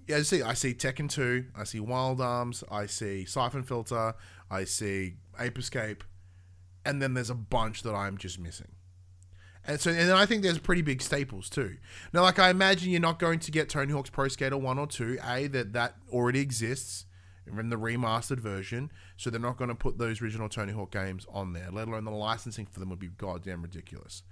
yeah, I see I see Tekken 2, I see Wild Arms, I see Siphon Filter, I see Ape Escape, and then there's a bunch that I'm just missing. And so, and then I think there's pretty big staples too. Now, like I imagine you're not going to get Tony Hawk's Pro Skater one or two. A that that already exists in the remastered version, so they're not going to put those original Tony Hawk games on there. Let alone the licensing for them would be goddamn ridiculous.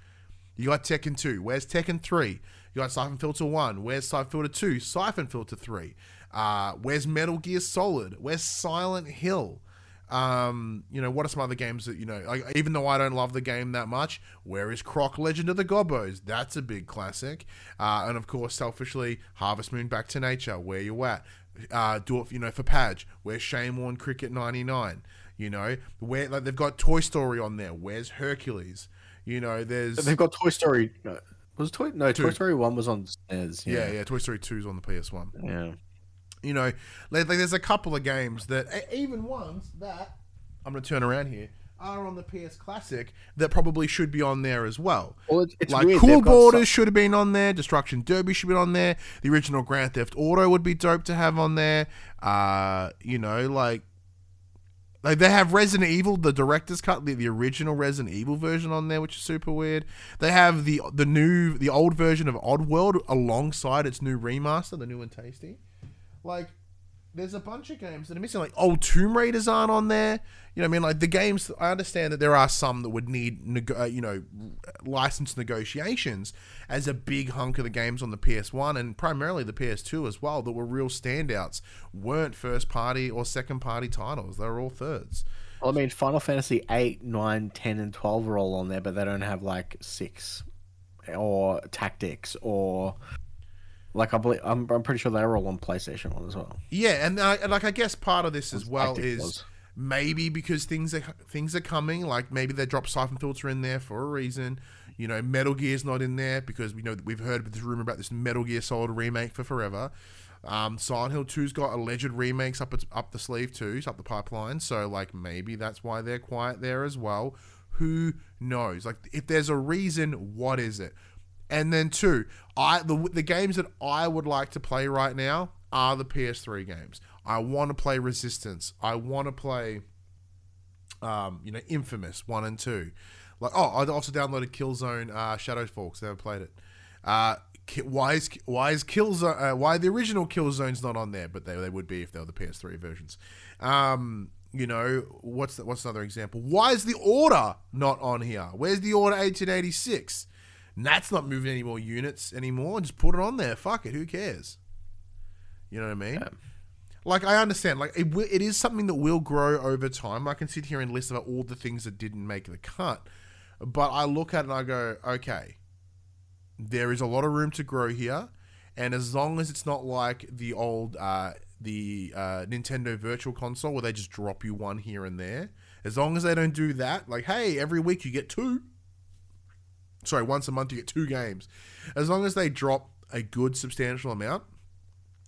You got Tekken 2. Where's Tekken 3? You got Siphon Filter 1. Where's Siphon Filter 2? Siphon Filter 3. Uh, where's Metal Gear Solid? Where's Silent Hill? Um, you know, what are some other games that, you know, like, even though I don't love the game that much, where is Croc Legend of the Gobbos? That's a big classic. Uh, and of course, selfishly, Harvest Moon Back to Nature, where you at? Uh, do it, you know, for Padge. Where's Shane Warne Cricket 99? You know, where like they've got Toy Story on there. Where's Hercules? You know, there's They've got Toy Story. No, was Toy? No, Two. Toy Story One was on SNES. yeah, yeah. Toy Story 2's on the PS1. yeah. You know, like, like there's a couple of games that even ones that I'm going to turn around here are on the PS Classic that probably should be on there as well. Well, it's, it's like weird. Cool they've got Boarders should have been on there. Destruction Derby should be on there. The original Grand Theft Auto would be dope to have on there. Uh, you know, like like they have Resident Evil, the director's cut, the, the original Resident Evil version on there, which is super weird. They have the the new, the old version of Oddworld alongside its new remaster, the new and tasty. Like, there's a bunch of games that are missing. Like, old Tomb Raiders aren't on there. You know, what I mean, like the games. I understand that there are some that would need, nego- uh, you know, license negotiations as a big hunk of the games on the PS1 and primarily the PS2 as well that were real standouts. weren't first party or second party titles. They were all thirds. Well, I mean, Final Fantasy 8, 9, 10, and 12 are all on there, but they don't have like 6 or Tactics or. Like, I believe, I'm, I'm pretty sure they were all on PlayStation 1 as well. Yeah, and, I, like I guess part of this as well is was. maybe because things are things are coming. Like maybe they drop Siphon Filter in there for a reason. You know, Metal Gear's not in there because we know we've heard this rumor about this Metal Gear Solid remake for forever. Um, Silent Hill 2's got alleged remakes up its, up the sleeve too, up the pipeline. So like maybe that's why they're quiet there as well. Who knows? Like if there's a reason, what is it? And then two, I the the games that I would like to play right now are the PS3 games. I want to play Resistance. I want to play, um, you know, Infamous one and two. Like, oh, I also downloaded Killzone uh, Shadow Forks. Never played it. Uh, why is why is Killzone? Uh, why the original Killzone's not on there? But they, they would be if they were the PS3 versions. Um, you know, what's the, what's another example? Why is the Order not on here? Where's the Order 1886? Nat's not moving any more units anymore. Just put it on there. Fuck it. Who cares? You know what I mean? Yeah. Like I understand, like it, it is something that will grow over time. I can sit here and list about all the things that didn't make the cut, but I look at it and I go, okay, there is a lot of room to grow here, and as long as it's not like the old uh, the uh, Nintendo Virtual Console where they just drop you one here and there, as long as they don't do that, like hey, every week you get two. Sorry, once a month you get two games. As long as they drop a good substantial amount,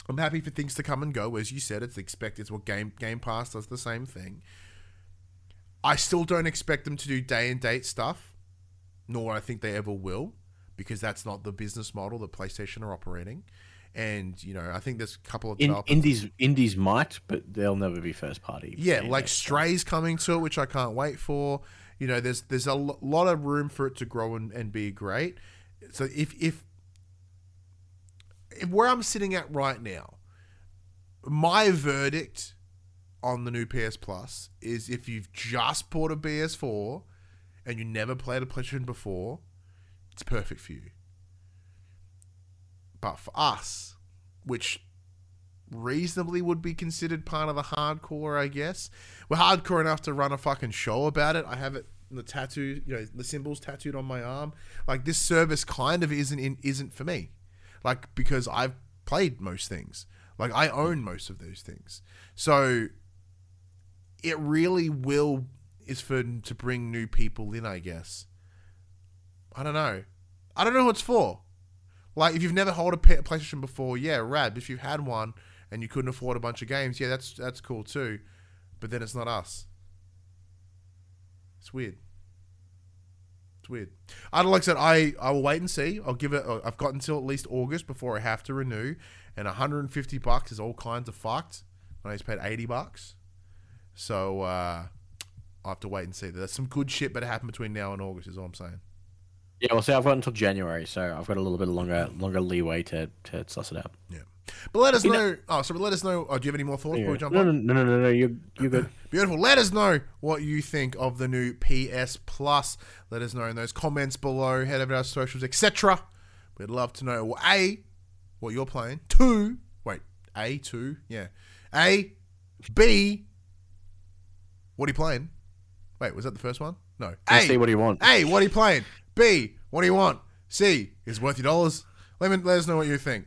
I'm happy for things to come and go. As you said, it's expected. It's what Game Game Pass does the same thing. I still don't expect them to do day and date stuff, nor I think they ever will, because that's not the business model that PlayStation are operating. And you know, I think there's a couple of In, indies, indies might, but they'll never be first party. yeah, Yeah, like Strays coming to it, which I can't wait for. You know, there's there's a lot of room for it to grow and, and be great. So if if if where I'm sitting at right now, my verdict on the new PS Plus is if you've just bought a PS4 and you never played a PlayStation before, it's perfect for you. But for us, which reasonably would be considered part of the hardcore, I guess. We're hardcore enough to run a fucking show about it. I have it the tattoo, you know, the symbols tattooed on my arm. Like this service kind of isn't in, isn't for me. Like because I've played most things. Like I own most of those things. So it really will is for to bring new people in, I guess. I don't know. I don't know who it's for. Like if you've never held a PlayStation before, yeah, rad. If you've had one, and you couldn't afford a bunch of games, yeah, that's that's cool too. But then it's not us. It's weird. It's weird. I like I said, I I will wait and see. I'll give it. I've got until at least August before I have to renew, and 150 bucks is all kinds of fucked. When I just paid 80 bucks, so uh, I'll have to wait and see. There's some good shit better happen between now and August. Is all I'm saying. Yeah, well, see, I've got until January, so I've got a little bit longer longer leeway to, to suss it out. Yeah. But let us You know. know- oh, so let us know. Oh, do you have any more thoughts before we jump no, on? no, no, no, no, no, you're, good. Beautiful. Let us know what you think of the new PS Plus. Let us know in those comments below. Head over to our socials, etc. We'd love to know. Well, A, what you're playing. Two, wait, A, two, yeah. A, B, what are you playing? Wait, was that the first one? No. A, see what do you want. A, what are you playing? B, what do you want? C, is it worth your dollars? Let, me, let us know what you think.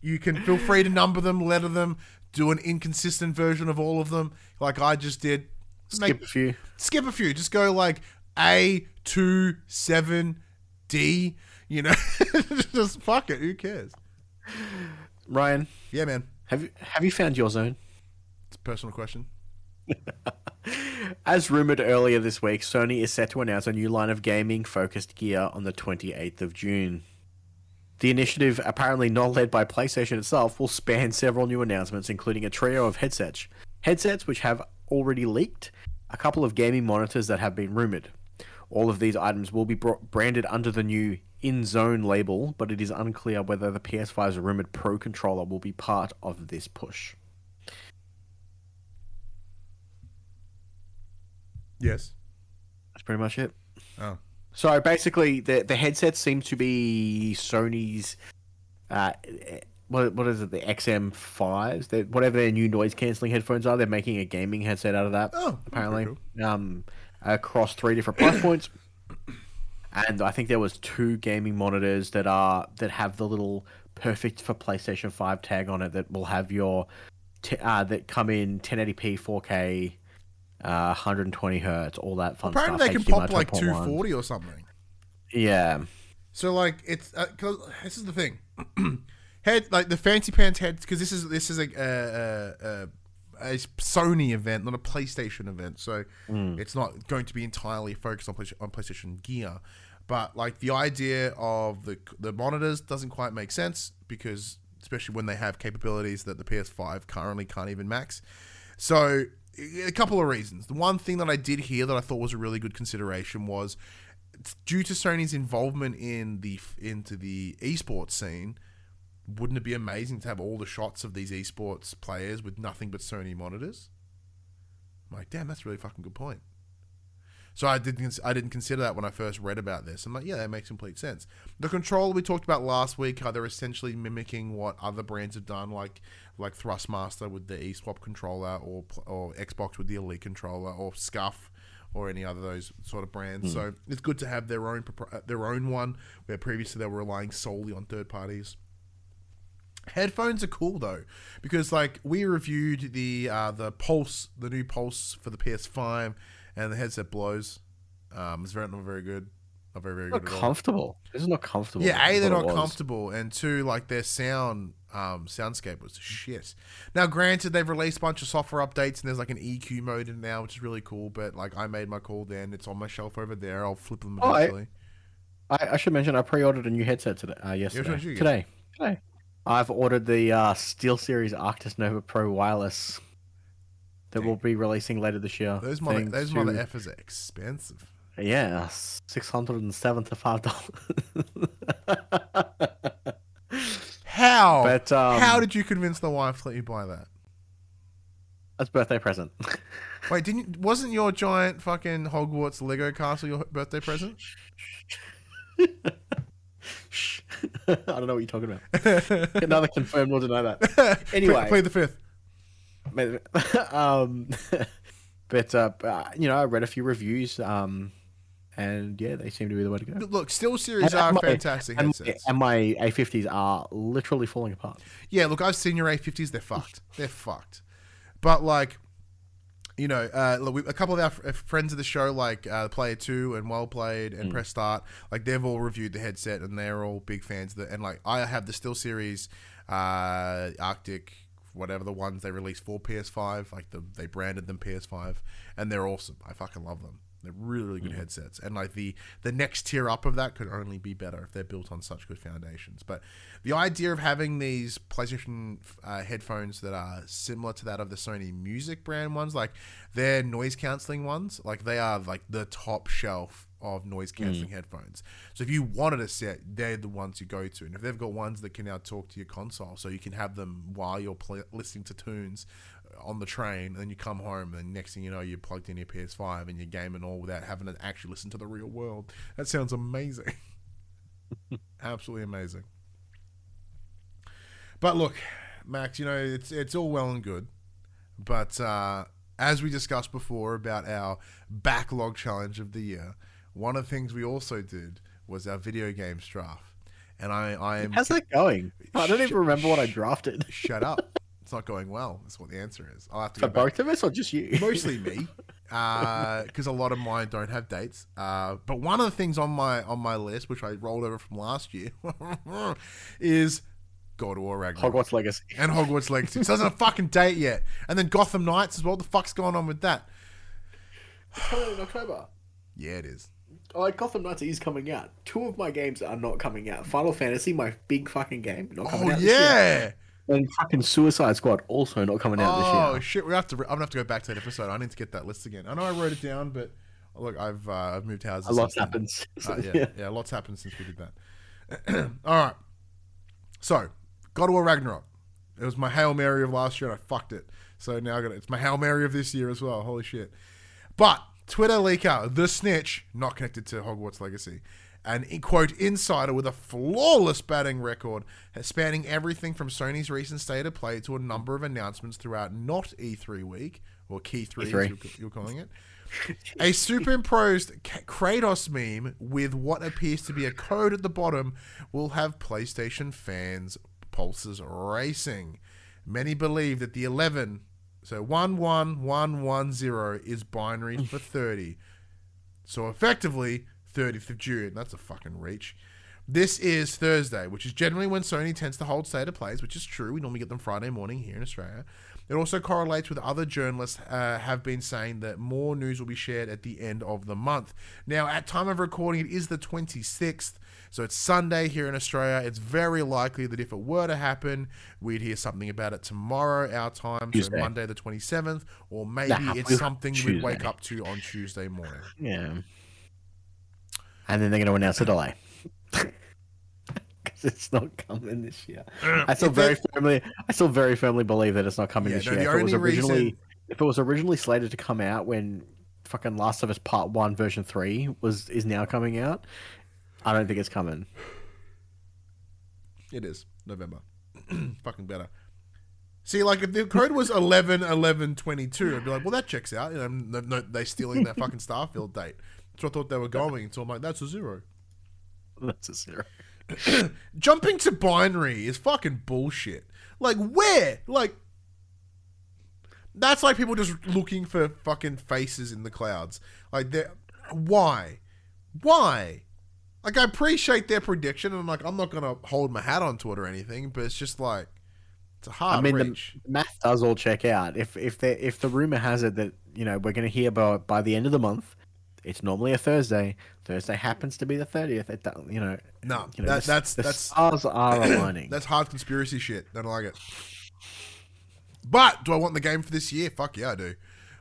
You can feel free to number them, letter them, do an inconsistent version of all of them, like I just did. Skip a few. skip a few. Just go like A, 2, 7, D. You know, just fuck it. Who cares? Ryan, Yeah, man. have you have you found your zone? It's a personal question. As rumored earlier this week, Sony is set to announce a new line of gaming focused gear on the 28th of June. The initiative, apparently not led by PlayStation itself, will span several new announcements, including a trio of headsets. Headsets which have already leaked, a couple of gaming monitors that have been rumored. All of these items will be bro- branded under the new INZONE label, but it is unclear whether the PS5's rumored Pro controller will be part of this push. Yes. That's pretty much it. Oh. So basically, the the headset seems to be Sony's. Uh, what what is it? The XM fives. Whatever their new noise canceling headphones are, they're making a gaming headset out of that. Oh, apparently, pretty um, across three different price points. And I think there was two gaming monitors that are that have the little perfect for PlayStation Five tag on it that will have your t- uh, that come in 1080p, 4K, uh, 120 hertz, all that fun Apparently, stuff. they can HDMI pop like 2.1. 240 or something. Yeah. So like it's because this is the thing, head like the fancy pants heads because this is this is a, a, a, a Sony event, not a PlayStation event. So it's not going to be entirely focused on Play- on PlayStation gear. But like the idea of the the monitors doesn't quite make sense because especially when they have capabilities that the PS5 currently can't even max. So a couple of reasons. The one thing that I did hear that I thought was a really good consideration was due to Sony's involvement in the into the esports scene, wouldn't it be amazing to have all the shots of these esports players with nothing but Sony monitors? I'm like, damn, that's a really fucking good point. So I didn't I didn't consider that when I first read about this. I'm like, yeah, that makes complete sense. The controller we talked about last week, how they're essentially mimicking what other brands have done, like like Thrustmaster with the eSwap controller, or or Xbox with the Elite controller, or Scuff, or any other of those sort of brands. So it's good to have their own uh, their own one, where previously they were relying solely on third parties. Headphones are cool though, because like we reviewed the uh, the Pulse, the new Pulse for the PS5, and the headset blows. Um, it's very not very good, not very very Not good at all. comfortable. This is not comfortable. Yeah, a they're not comfortable, and two like their sound um, soundscape was shit. Now, granted, they've released a bunch of software updates, and there's like an EQ mode in now, which is really cool. But like, I made my call then; it's on my shelf over there. I'll flip them Oh, I- eventually. I, I should mention I pre-ordered a new headset today. Uh, yesterday. one did you get? today. Today. I've ordered the uh, SteelSeries Arctis Nova Pro wireless that we'll be releasing later this year. those mother those to- effers are expensive. Yeah, six hundred and seventy-five dollars. How? But, um, how did you convince the wife to let you buy that? That's birthday present. Wait, didn't wasn't your giant fucking Hogwarts Lego castle your birthday present? I don't know what you're talking about. Can neither confirm nor deny that. Anyway. play the fifth. Um, but uh, uh, you know, I read a few reviews, um, and yeah, they seem to be the way to go. Look, SteelSeries And are my- fantastic and, headsets. and my A50s are literally falling apart. Yeah, look, I've seen your A50s. They're fucked. They're fucked. But like, you know, uh, look, we, a couple of our f- friends of the show, like uh, Player Two and Well Played Mm. and Press Start, like they've all reviewed the headset and they're all big fans. Of the, and like, I have the SteelSeries uh, Arctis whatever the ones they released for PS5. Like the they branded them PS5, and they're awesome. I fucking love them. They're really, really good headsets, and like the the next tier up of that could only be better if they're built on such good foundations. But the idea of having these PlayStation uh, headphones that are similar to that of the Sony Music brand ones, like they're noise canceling ones, like they are like the top shelf of noise canceling headphones. So if you wanted a set, they're the ones you go to, and if they've got ones that can now talk to your console, so you can have them while you're listening to tunes on the train, and then you come home, and next thing you know, you're plugged in your PS5 and you're gaming all without having to actually listen to the real world. That sounds amazing. Absolutely amazing. But look, Max, you know it's it's all well and good, but uh, as we discussed before about our backlog challenge of the year, one of the things we also did was our video games draft, and I I am How's that going? I don't even remember what I drafted. shut up. It's not going well. That's what the answer is. I'll have to For go back. both of us or just you? mostly me because a lot of mine don't have dates uh, but one of the things on my on my list which i rolled over from last year is god of war ragnarok Hogwarts Legacy. and hogwarts legacy it doesn't have a fucking date yet and then gotham knights as well what the fuck's going on with that coming in October. yeah it is Oh, like Gotham Knights is coming out. Two of my games are not coming out. Final Fantasy, my big fucking game, not coming oh out. this year. yeah And fucking Suicide Squad also not coming out oh this year. Oh shit we have to i'm gonna have to go back to that episode i need to get that list again i know i wrote it down but look i've uh, i've moved houses A lot happens. Uh, yeah, yeah, lots happened since we did that. All right. So, God of War Ragnarok. It was my Hail Mary of last year and I fucked it. So now I got it's my Hail Mary of this year as well. Holy shit. But Twitter leaker, the snitch, not connected to Hogwarts Legacy, an quote insider with a flawless batting record, spanning everything from Sony's recent state of play to a number of announcements throughout not E3 week, or Key 3, as E3. you're, calling it. A superimposed Kratos meme with what appears to be a code at the bottom will have PlayStation fans' pulses racing. Many believe that the 11, so 11110 is binary for 30. So effectively, 30th of June. That's a fucking reach. This is Thursday, which is generally when Sony tends to hold state of plays, which is true. We normally get them Friday morning here in Australia. It also correlates with other journalists uh, have been saying that more news will be shared at the end of the month. Now, at time of recording, it is the 26th, so it's Sunday here in Australia. It's very likely that if it were to happen, we'd hear something about it tomorrow, our time, Tuesday. so Monday the 27th, or maybe Nah, it's something we'd wake up to on Tuesday morning. Yeah. And then they're going to announce a delay. Because it's not coming this year. Uh, I still very that- firmly, I still very firmly believe that it's not coming Yeah, this no, year. If it was originally, reason- if it was originally slated to come out when fucking Last of Us Part One version three was is now coming out, I don't think it's coming. It is November. Fucking better. See, like if the code was 11 11 22, I'd be like, well, that checks out. You know, no, no, they stealing that fucking Starfield date. What I thought they were going So I'm like, that's a zero. That's a zero. Jumping to binary is fucking bullshit. Like, where? Like, that's like people just looking for fucking faces in the clouds. Like, why? Why? Like, I appreciate their prediction, and I'm like, I'm not gonna hold my hat onto it or anything, but it's just like, it's a hard I mean, the reach. math does all check out. If if the if the rumor has it that you know we're going to hear by by the end of the month, it's normally a Thursday. Thursday happens to be the thirtieth. It don't- you know. No, you know that, the, that's the that's stars are aligning. that's hard conspiracy shit. Don't like it. But do I want the game for this year? Fuck yeah, I do.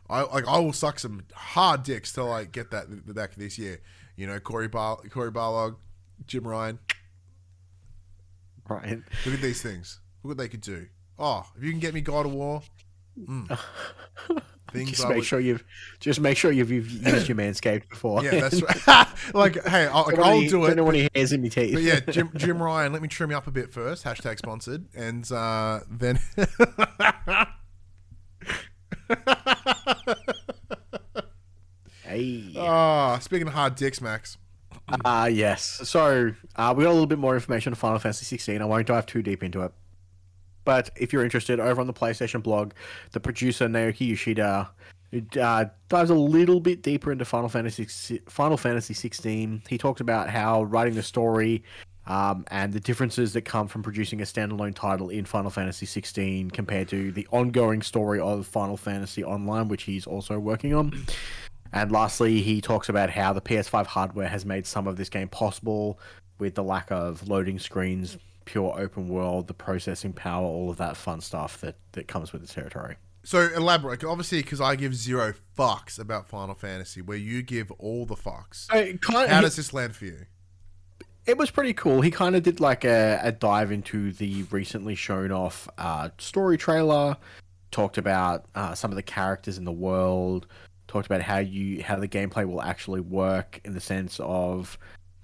I like I will suck some hard dicks till I get that the back of this year. You know, Corey Bar Cory Barlog, Jim Ryan. right. Look at these things. Look what they could do. Oh, if you can get me God of War, mm. things Just I make would, sure you've just make sure you've, you've used your manscaped before. Yeah, that's right. like, hey, I'll, like, I'll do it. Don't want any hairs in my teeth. But yeah, Jim, Jim Ryan, let me trim you up a bit first. Hashtag sponsored, and uh, then. Hey. Ah, speaking of hard dicks, Max. Uh, yes. So uh, we got a little bit more information on Final Fantasy 16. I won't dive too deep into it. But if you're interested, over on the PlayStation blog, the producer Naoki Yoshida uh, dives a little bit deeper into Final Fantasy Final Fantasy 16. He talks about how writing the story um, and the differences that come from producing a standalone title in Final Fantasy 16 compared to the ongoing story of Final Fantasy Online, which he's also working on. And lastly, he talks about how the PS5 hardware has made some of this game possible with the lack of loading screens, pure open world, the processing power, all of that fun stuff that, that comes with the territory. So elaborate, obviously, because I give zero fucks about Final Fantasy, where you give all the fucks. Kind How he- does this land for you? it was pretty cool. He kind of did like a, a dive into the recently shown off uh, story trailer. Talked about uh, some of the characters in the world. Talked about how you how the gameplay will actually work in the sense of,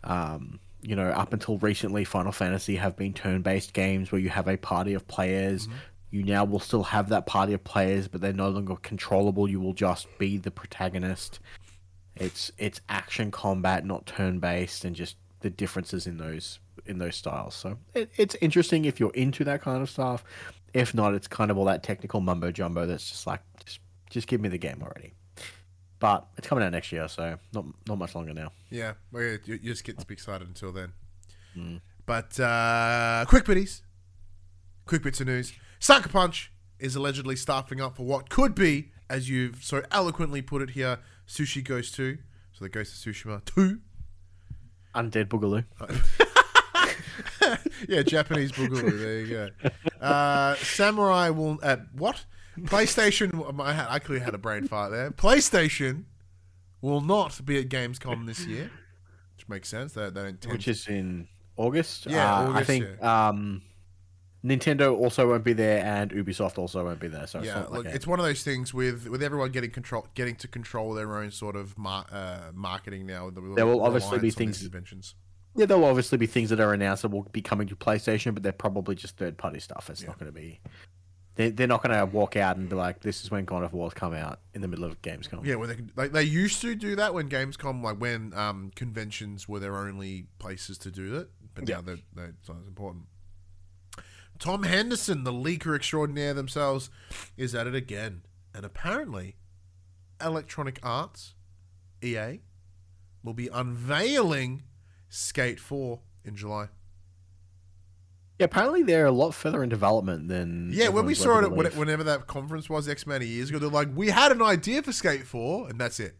um, you know, up until recently, Final Fantasy have been turn based games where you have a party of players. Mm-hmm. You now will still have that party of players, but they're no longer controllable. You will just be the protagonist. It's it's action combat, not turn based, and just the differences in those in those styles. So it, it's interesting if you're into that kind of stuff. If not, it's kind of all that technical mumbo jumbo that's just like just just give me the game already. But it's coming out next year, so not not much longer now. Yeah, well, yeah, you, you just get to be excited until then. Hmm. But uh, quick bitties, quick bits of news. Sucker Punch is allegedly staffing up for what could be, as you've so eloquently put it here, Sushi Ghost 2. So the Ghost of Tsushima 2. Undead Boogaloo. yeah, Japanese boogaloo. There you go. Uh, Samurai will at what? PlayStation. I, I clearly had a brain fart there. PlayStation will not be at Gamescom this year, which makes sense. They, they don't which is in August. Yeah, Uh, I August, think um, Nintendo also won't be there, and Ubisoft also won't be there. So it's Yeah, like look, a- it's one of those things with with everyone getting control, getting to control their own sort of mar- uh, marketing now. the There will obviously be things- conventions. yeah, there'll obviously be things that are announced that will be coming to PlayStation, but they're probably just third party stuff. It's not going to be. They, they're not going to walk out and be like, "This is when God of War's come out in the middle of Gamescom." Yeah, when they like they used to do that when Gamescom, like when um, conventions were their only places to do it, but Yeah. now they're, they're it's important. Tom Henderson, the leaker extraordinaire themselves, is at it again, and apparently, Electronic Arts, EA, will be unveiling Skate Four in July. Yeah, apparently they're a lot further in development than. Yeah, when we saw it, to at when- believe. whenever that conference was X amount of years ago, they're like, we had an idea for Skate 4, and that's it.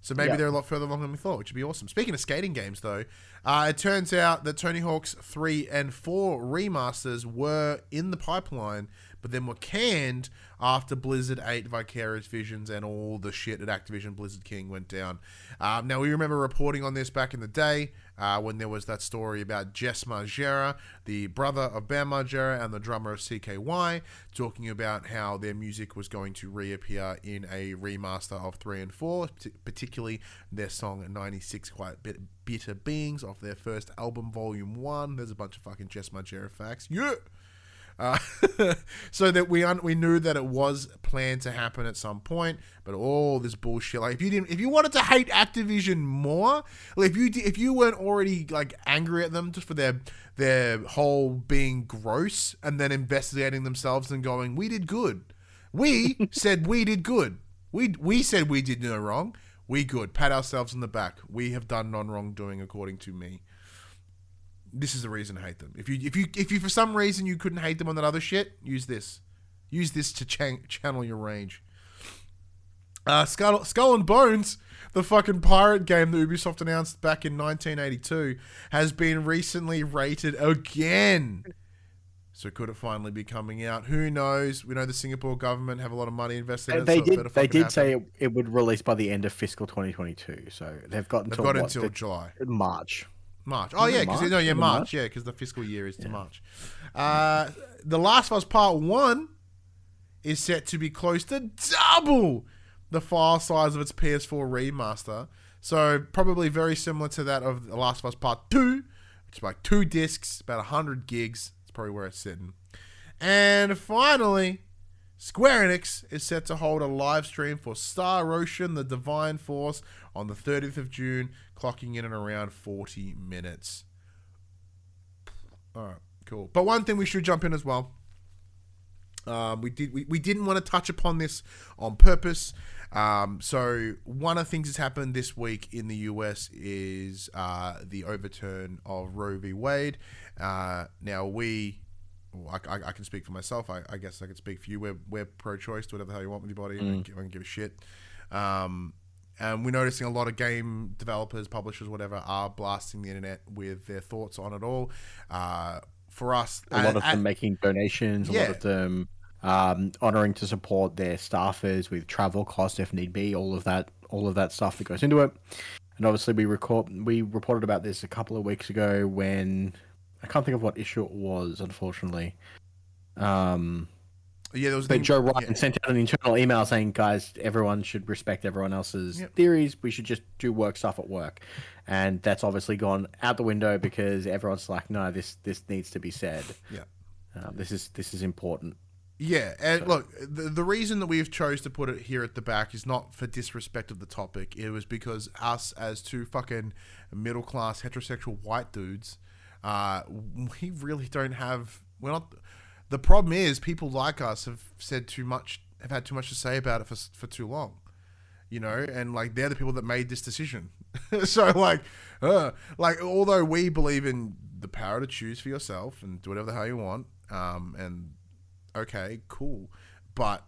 So maybe Yeah. they're a lot further along than we thought, which would be awesome. Speaking of skating games, though, uh, it turns out that Tony Hawk's 3 and 4 remasters were in the pipeline, but then were canned after Blizzard 8 Vicarious Visions and all the shit at Activision Blizzard King went down. Um, now, we remember reporting on this back in the day uh, when there was that story about Jess Margera, the brother of Bam Margera and the drummer of CKY, talking about how their music was going to reappear in a remaster of 3 and 4, p- particularly their song 96 Quite Bit- Bitter Beings off their first album, Volume 1. There's a bunch of fucking Jess Margera facts. Yeah! Uh, so that we un- we knew that it was planned to happen at some point, but all this bullshit. Like if you didn't, if you wanted to hate Activision more, like if you if you weren't already like angry at them just for their their whole being gross, and then investigating themselves and going, we did good. We said we did good. We we said we did no wrong. We good. Pat ourselves on the back. We have done non wrongdoing according to me this is the reason to hate them. If you if you if you for some reason you couldn't hate them on that other shit, use this. Use this to chan- channel your rage. Uh, Skull, Skull and Bones, the fucking pirate game that Ubisoft announced back in 1982, has been recently rated again. So could it finally be coming out? Who knows? We know the Singapore government have a lot of money invested in it. they so did. They did happen. say it, it would release by the end of fiscal 2022. So they've got until they've got what, until the- July. March. March. Oh yeah, because no, yeah, March. March? Yeah, because the fiscal year is to March. Uh, the Last of Us Part One is set to be close to double the file size of its PS4 remaster. So probably very similar to that of The Last of Us Part Two, which is like two discs, about hundred gigs. It's probably where it's sitting. And finally, Square Enix is set to hold a live stream for Star Ocean: The Divine Force on the 30th of June, clocking in at around 40 minutes. All right, cool. But one thing we should jump in as well. Um, we did we, we didn't want to touch upon this on purpose. Um, so one of the things that's happened this week in the US is uh, the overturn of Roe v. Wade. Uh, now we, well, I, I, I can speak for myself. I, I guess I can speak for you. We're, we're pro-choice. Do whatever the hell you want with your body. I, don't, give- I don't give a shit. Um, and we're noticing a lot of game developers, publishers, whatever, are blasting the internet with their thoughts on it all. Uh, for us, A lot of them making donations. A Yeah. lot of them um, honoring to support their staffers with travel costs if need be. All of that, all of that stuff that goes into it. And obviously, we record we reported about this a couple of weeks ago when I can't think of what issue it was. Unfortunately, um, yeah, there was but Joe Ryan yeah. sent out an internal email saying, "Guys, everyone should respect everyone else's Yep. theories. We should just do work stuff at work." And that's obviously gone out the window because everyone's like, "No, this this needs to be said. Yeah. Um, this is this is important." Yeah, and look, the, the reason that we've chose to put it here at the back is not for disrespect of the topic. It was because us, as two fucking middle class heterosexual white dudes, uh, we really don't have. We're not. The problem is, people like us have said too much, have had too much to say about it for for too long. You know, and like they're the people that made this decision. so like, uh, like although we believe in the power to choose for yourself and do whatever the hell you want, um, and okay, cool, but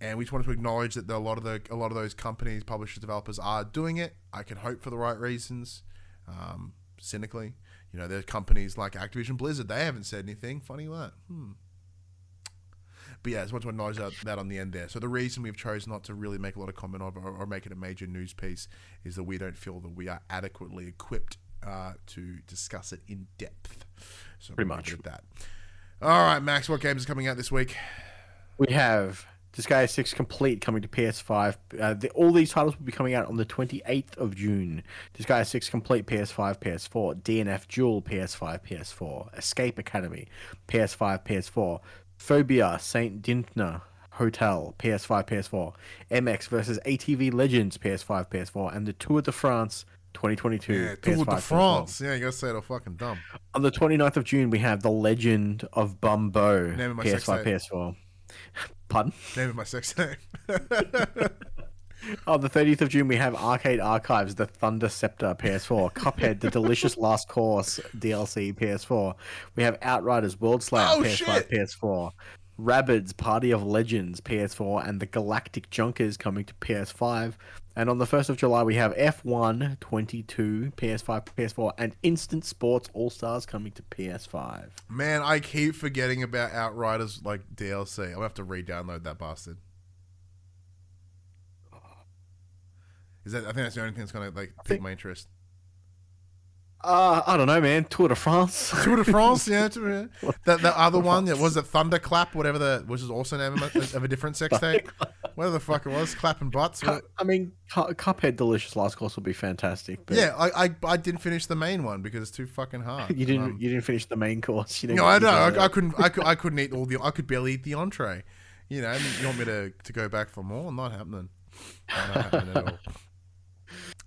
and we just wanted to acknowledge that a lot of the a lot of those companies, publishers, developers are doing it. I can hope for the right reasons. Um, cynically, you know, there's companies like Activision Blizzard. They haven't said anything. Funny that. Hmm. But yeah, I just want to acknowledge that, that on the end there. So the reason we've chosen not to really make a lot of comment of or, or make it a major news piece is that we don't feel that we are adequately equipped uh, to discuss it in depth. So Pretty much. it at that. All right, Max, what games are coming out this week? We have Disgaea 6 Complete coming to PS5. Uh, the, all these titles will be coming out on the 28th of June. Disgaea 6 Complete PS5, PS4. DNF Duel PS5, PS4. Escape Academy PS5, PS4. Phobia St. Dinfna Hotel PS5, PS4. MX versus ATV Legends PS5, PS4. And the Tour de France 2022 Yeah, PS5, Tour de PS4. France. Yeah, you gotta say it all fucking dumb. On the 29th of June, we have The Legend of Bumbo Name of my sex PS5. PS4. Pardon? Name of my sex name. On oh, the 30th of June, we have Arcade Archives, The Thunder Ceptor PS4, Cuphead, The Delicious Last Course DLC PS4. We have Outriders World Slayer Oh, PS5, shit! PS4. Rabbids Party of Legends PS4 and the Galactic Junkers coming to PS5. And on the 1st of July, we have F1 22 PS5, PS4, and Instant Sports All Stars coming to PS5. Man, I keep forgetting about Outriders like DLC. I'm gonna have to re-download that bastard. Is that? I think that's the only thing that's gonna like pique my interest. Uh, I don't know, man. Tour de France. Tour de France, yeah. Tour- That the other one, that was it Thunderclap, whatever the, which is also name of, a- of a different sex tape. Whatever the fuck it was, clapping butts. Cu- I mean, Cu- Cuphead Delicious Last Course would be fantastic. But Yeah, I, I I didn't finish the main one because it's too fucking hard. You didn't. Um, you didn't finish the main course. No, I know. I, I couldn't. I, could, I couldn't eat all the. I could barely eat the entree. You know, you want me to, to go back for more? Not happening. Not happening at all.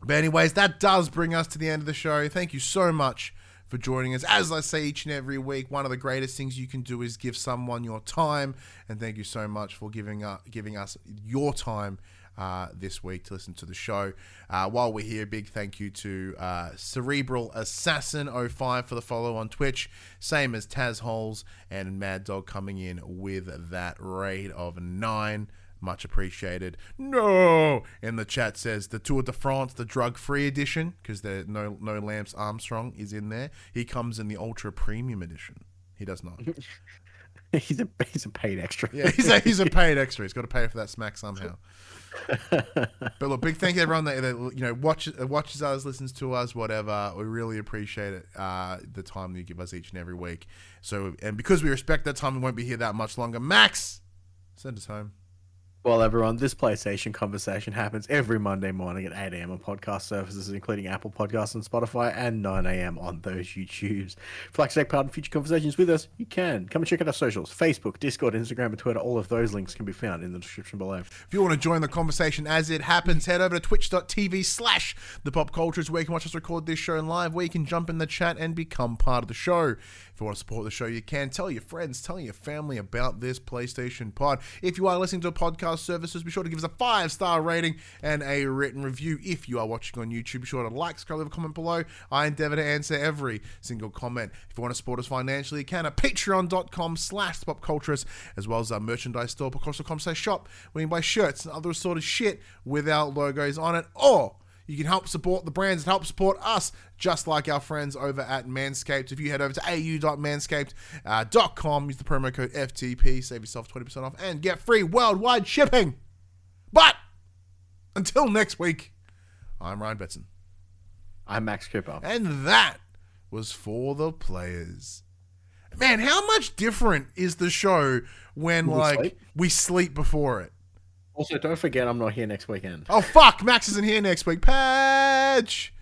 But anyways, that does bring us to the end of the show. Thank you so much for joining us. As I say each and every week, one of the greatest things you can do is give someone your time, and thank you so much for giving up, giving us your time. Uh, this week to listen to the show. Uh, while we're here, big thank you to uh, Cerebral Assassin 05 for the follow on Twitch, same as Taz Holes and Mad Dog coming in with that raid of nine. Much appreciated. No, and the chat says the Tour de France, the drug-free edition, because there no no Lance Armstrong is in there. He comes in the ultra premium edition. He does not. he's a he's a paid extra. Yeah, he's a he's a paid extra. He's got to pay for that smack somehow. but look, big thank you to everyone that, that you know watches watches us, listens to us, whatever. We really appreciate it. Uh, the time that you give us each and every week. So, and because we respect that time, we won't be here that much longer. Max, send us home. Well, everyone, this PlayStation conversation happens every Monday morning at 8 a.m. on podcast services, including Apple Podcasts and Spotify, and 9 a.m. on those YouTubes. If you'd like to take part in future conversations with us, you can. Come and check out our socials Facebook, Discord, Instagram, and Twitter. All of those links can be found in the description below. If you want to join the conversation as it happens, head over to twitch.tv slash the pop cultures where you can watch us record this show live, where you can jump in the chat and become part of the show. If you want to support the show, you can. Tell your friends, tell your family about this PlayStation pod. If you are listening to a podcast services, be sure to give us a five star rating and a written review. If you are watching on YouTube, be sure to like, subscribe, leave a comment below. I endeavor to answer every single comment. If you want to support us financially, you can at patreon.com slash popculturist, as well as our merchandise store, popculturist.com slash shop, where you can buy shirts and other assorted shit without logos on it. Or you can help support the brands and help support us, just like our friends over at Manscaped. If you head over to au.manscaped.com, use the promo code FTP, save yourself 20% off, and get free worldwide shipping. But until next week, I'm Ryan Betson. I'm Max Cooper. And that was for the players. Man, how much different is the show when We like sleep? we sleep before it? Also, don't forget I'm not here next weekend. Oh fuck, Max isn't here next week. Patch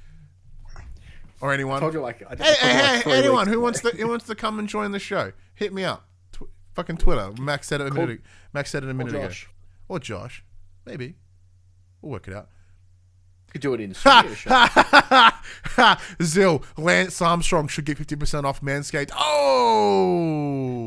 or anyone. I told you like, I Hey, hey, like hey, anyone who wants to who wants to come and join the show, hit me up. Tw- fucking Twitter. Max said it a Call- minute. Max said it a minute Josh. ago. Or Josh, maybe. We'll work it out. could do it in studio. Zill, Lance Armstrong should get 50% off Manscaped. Oh!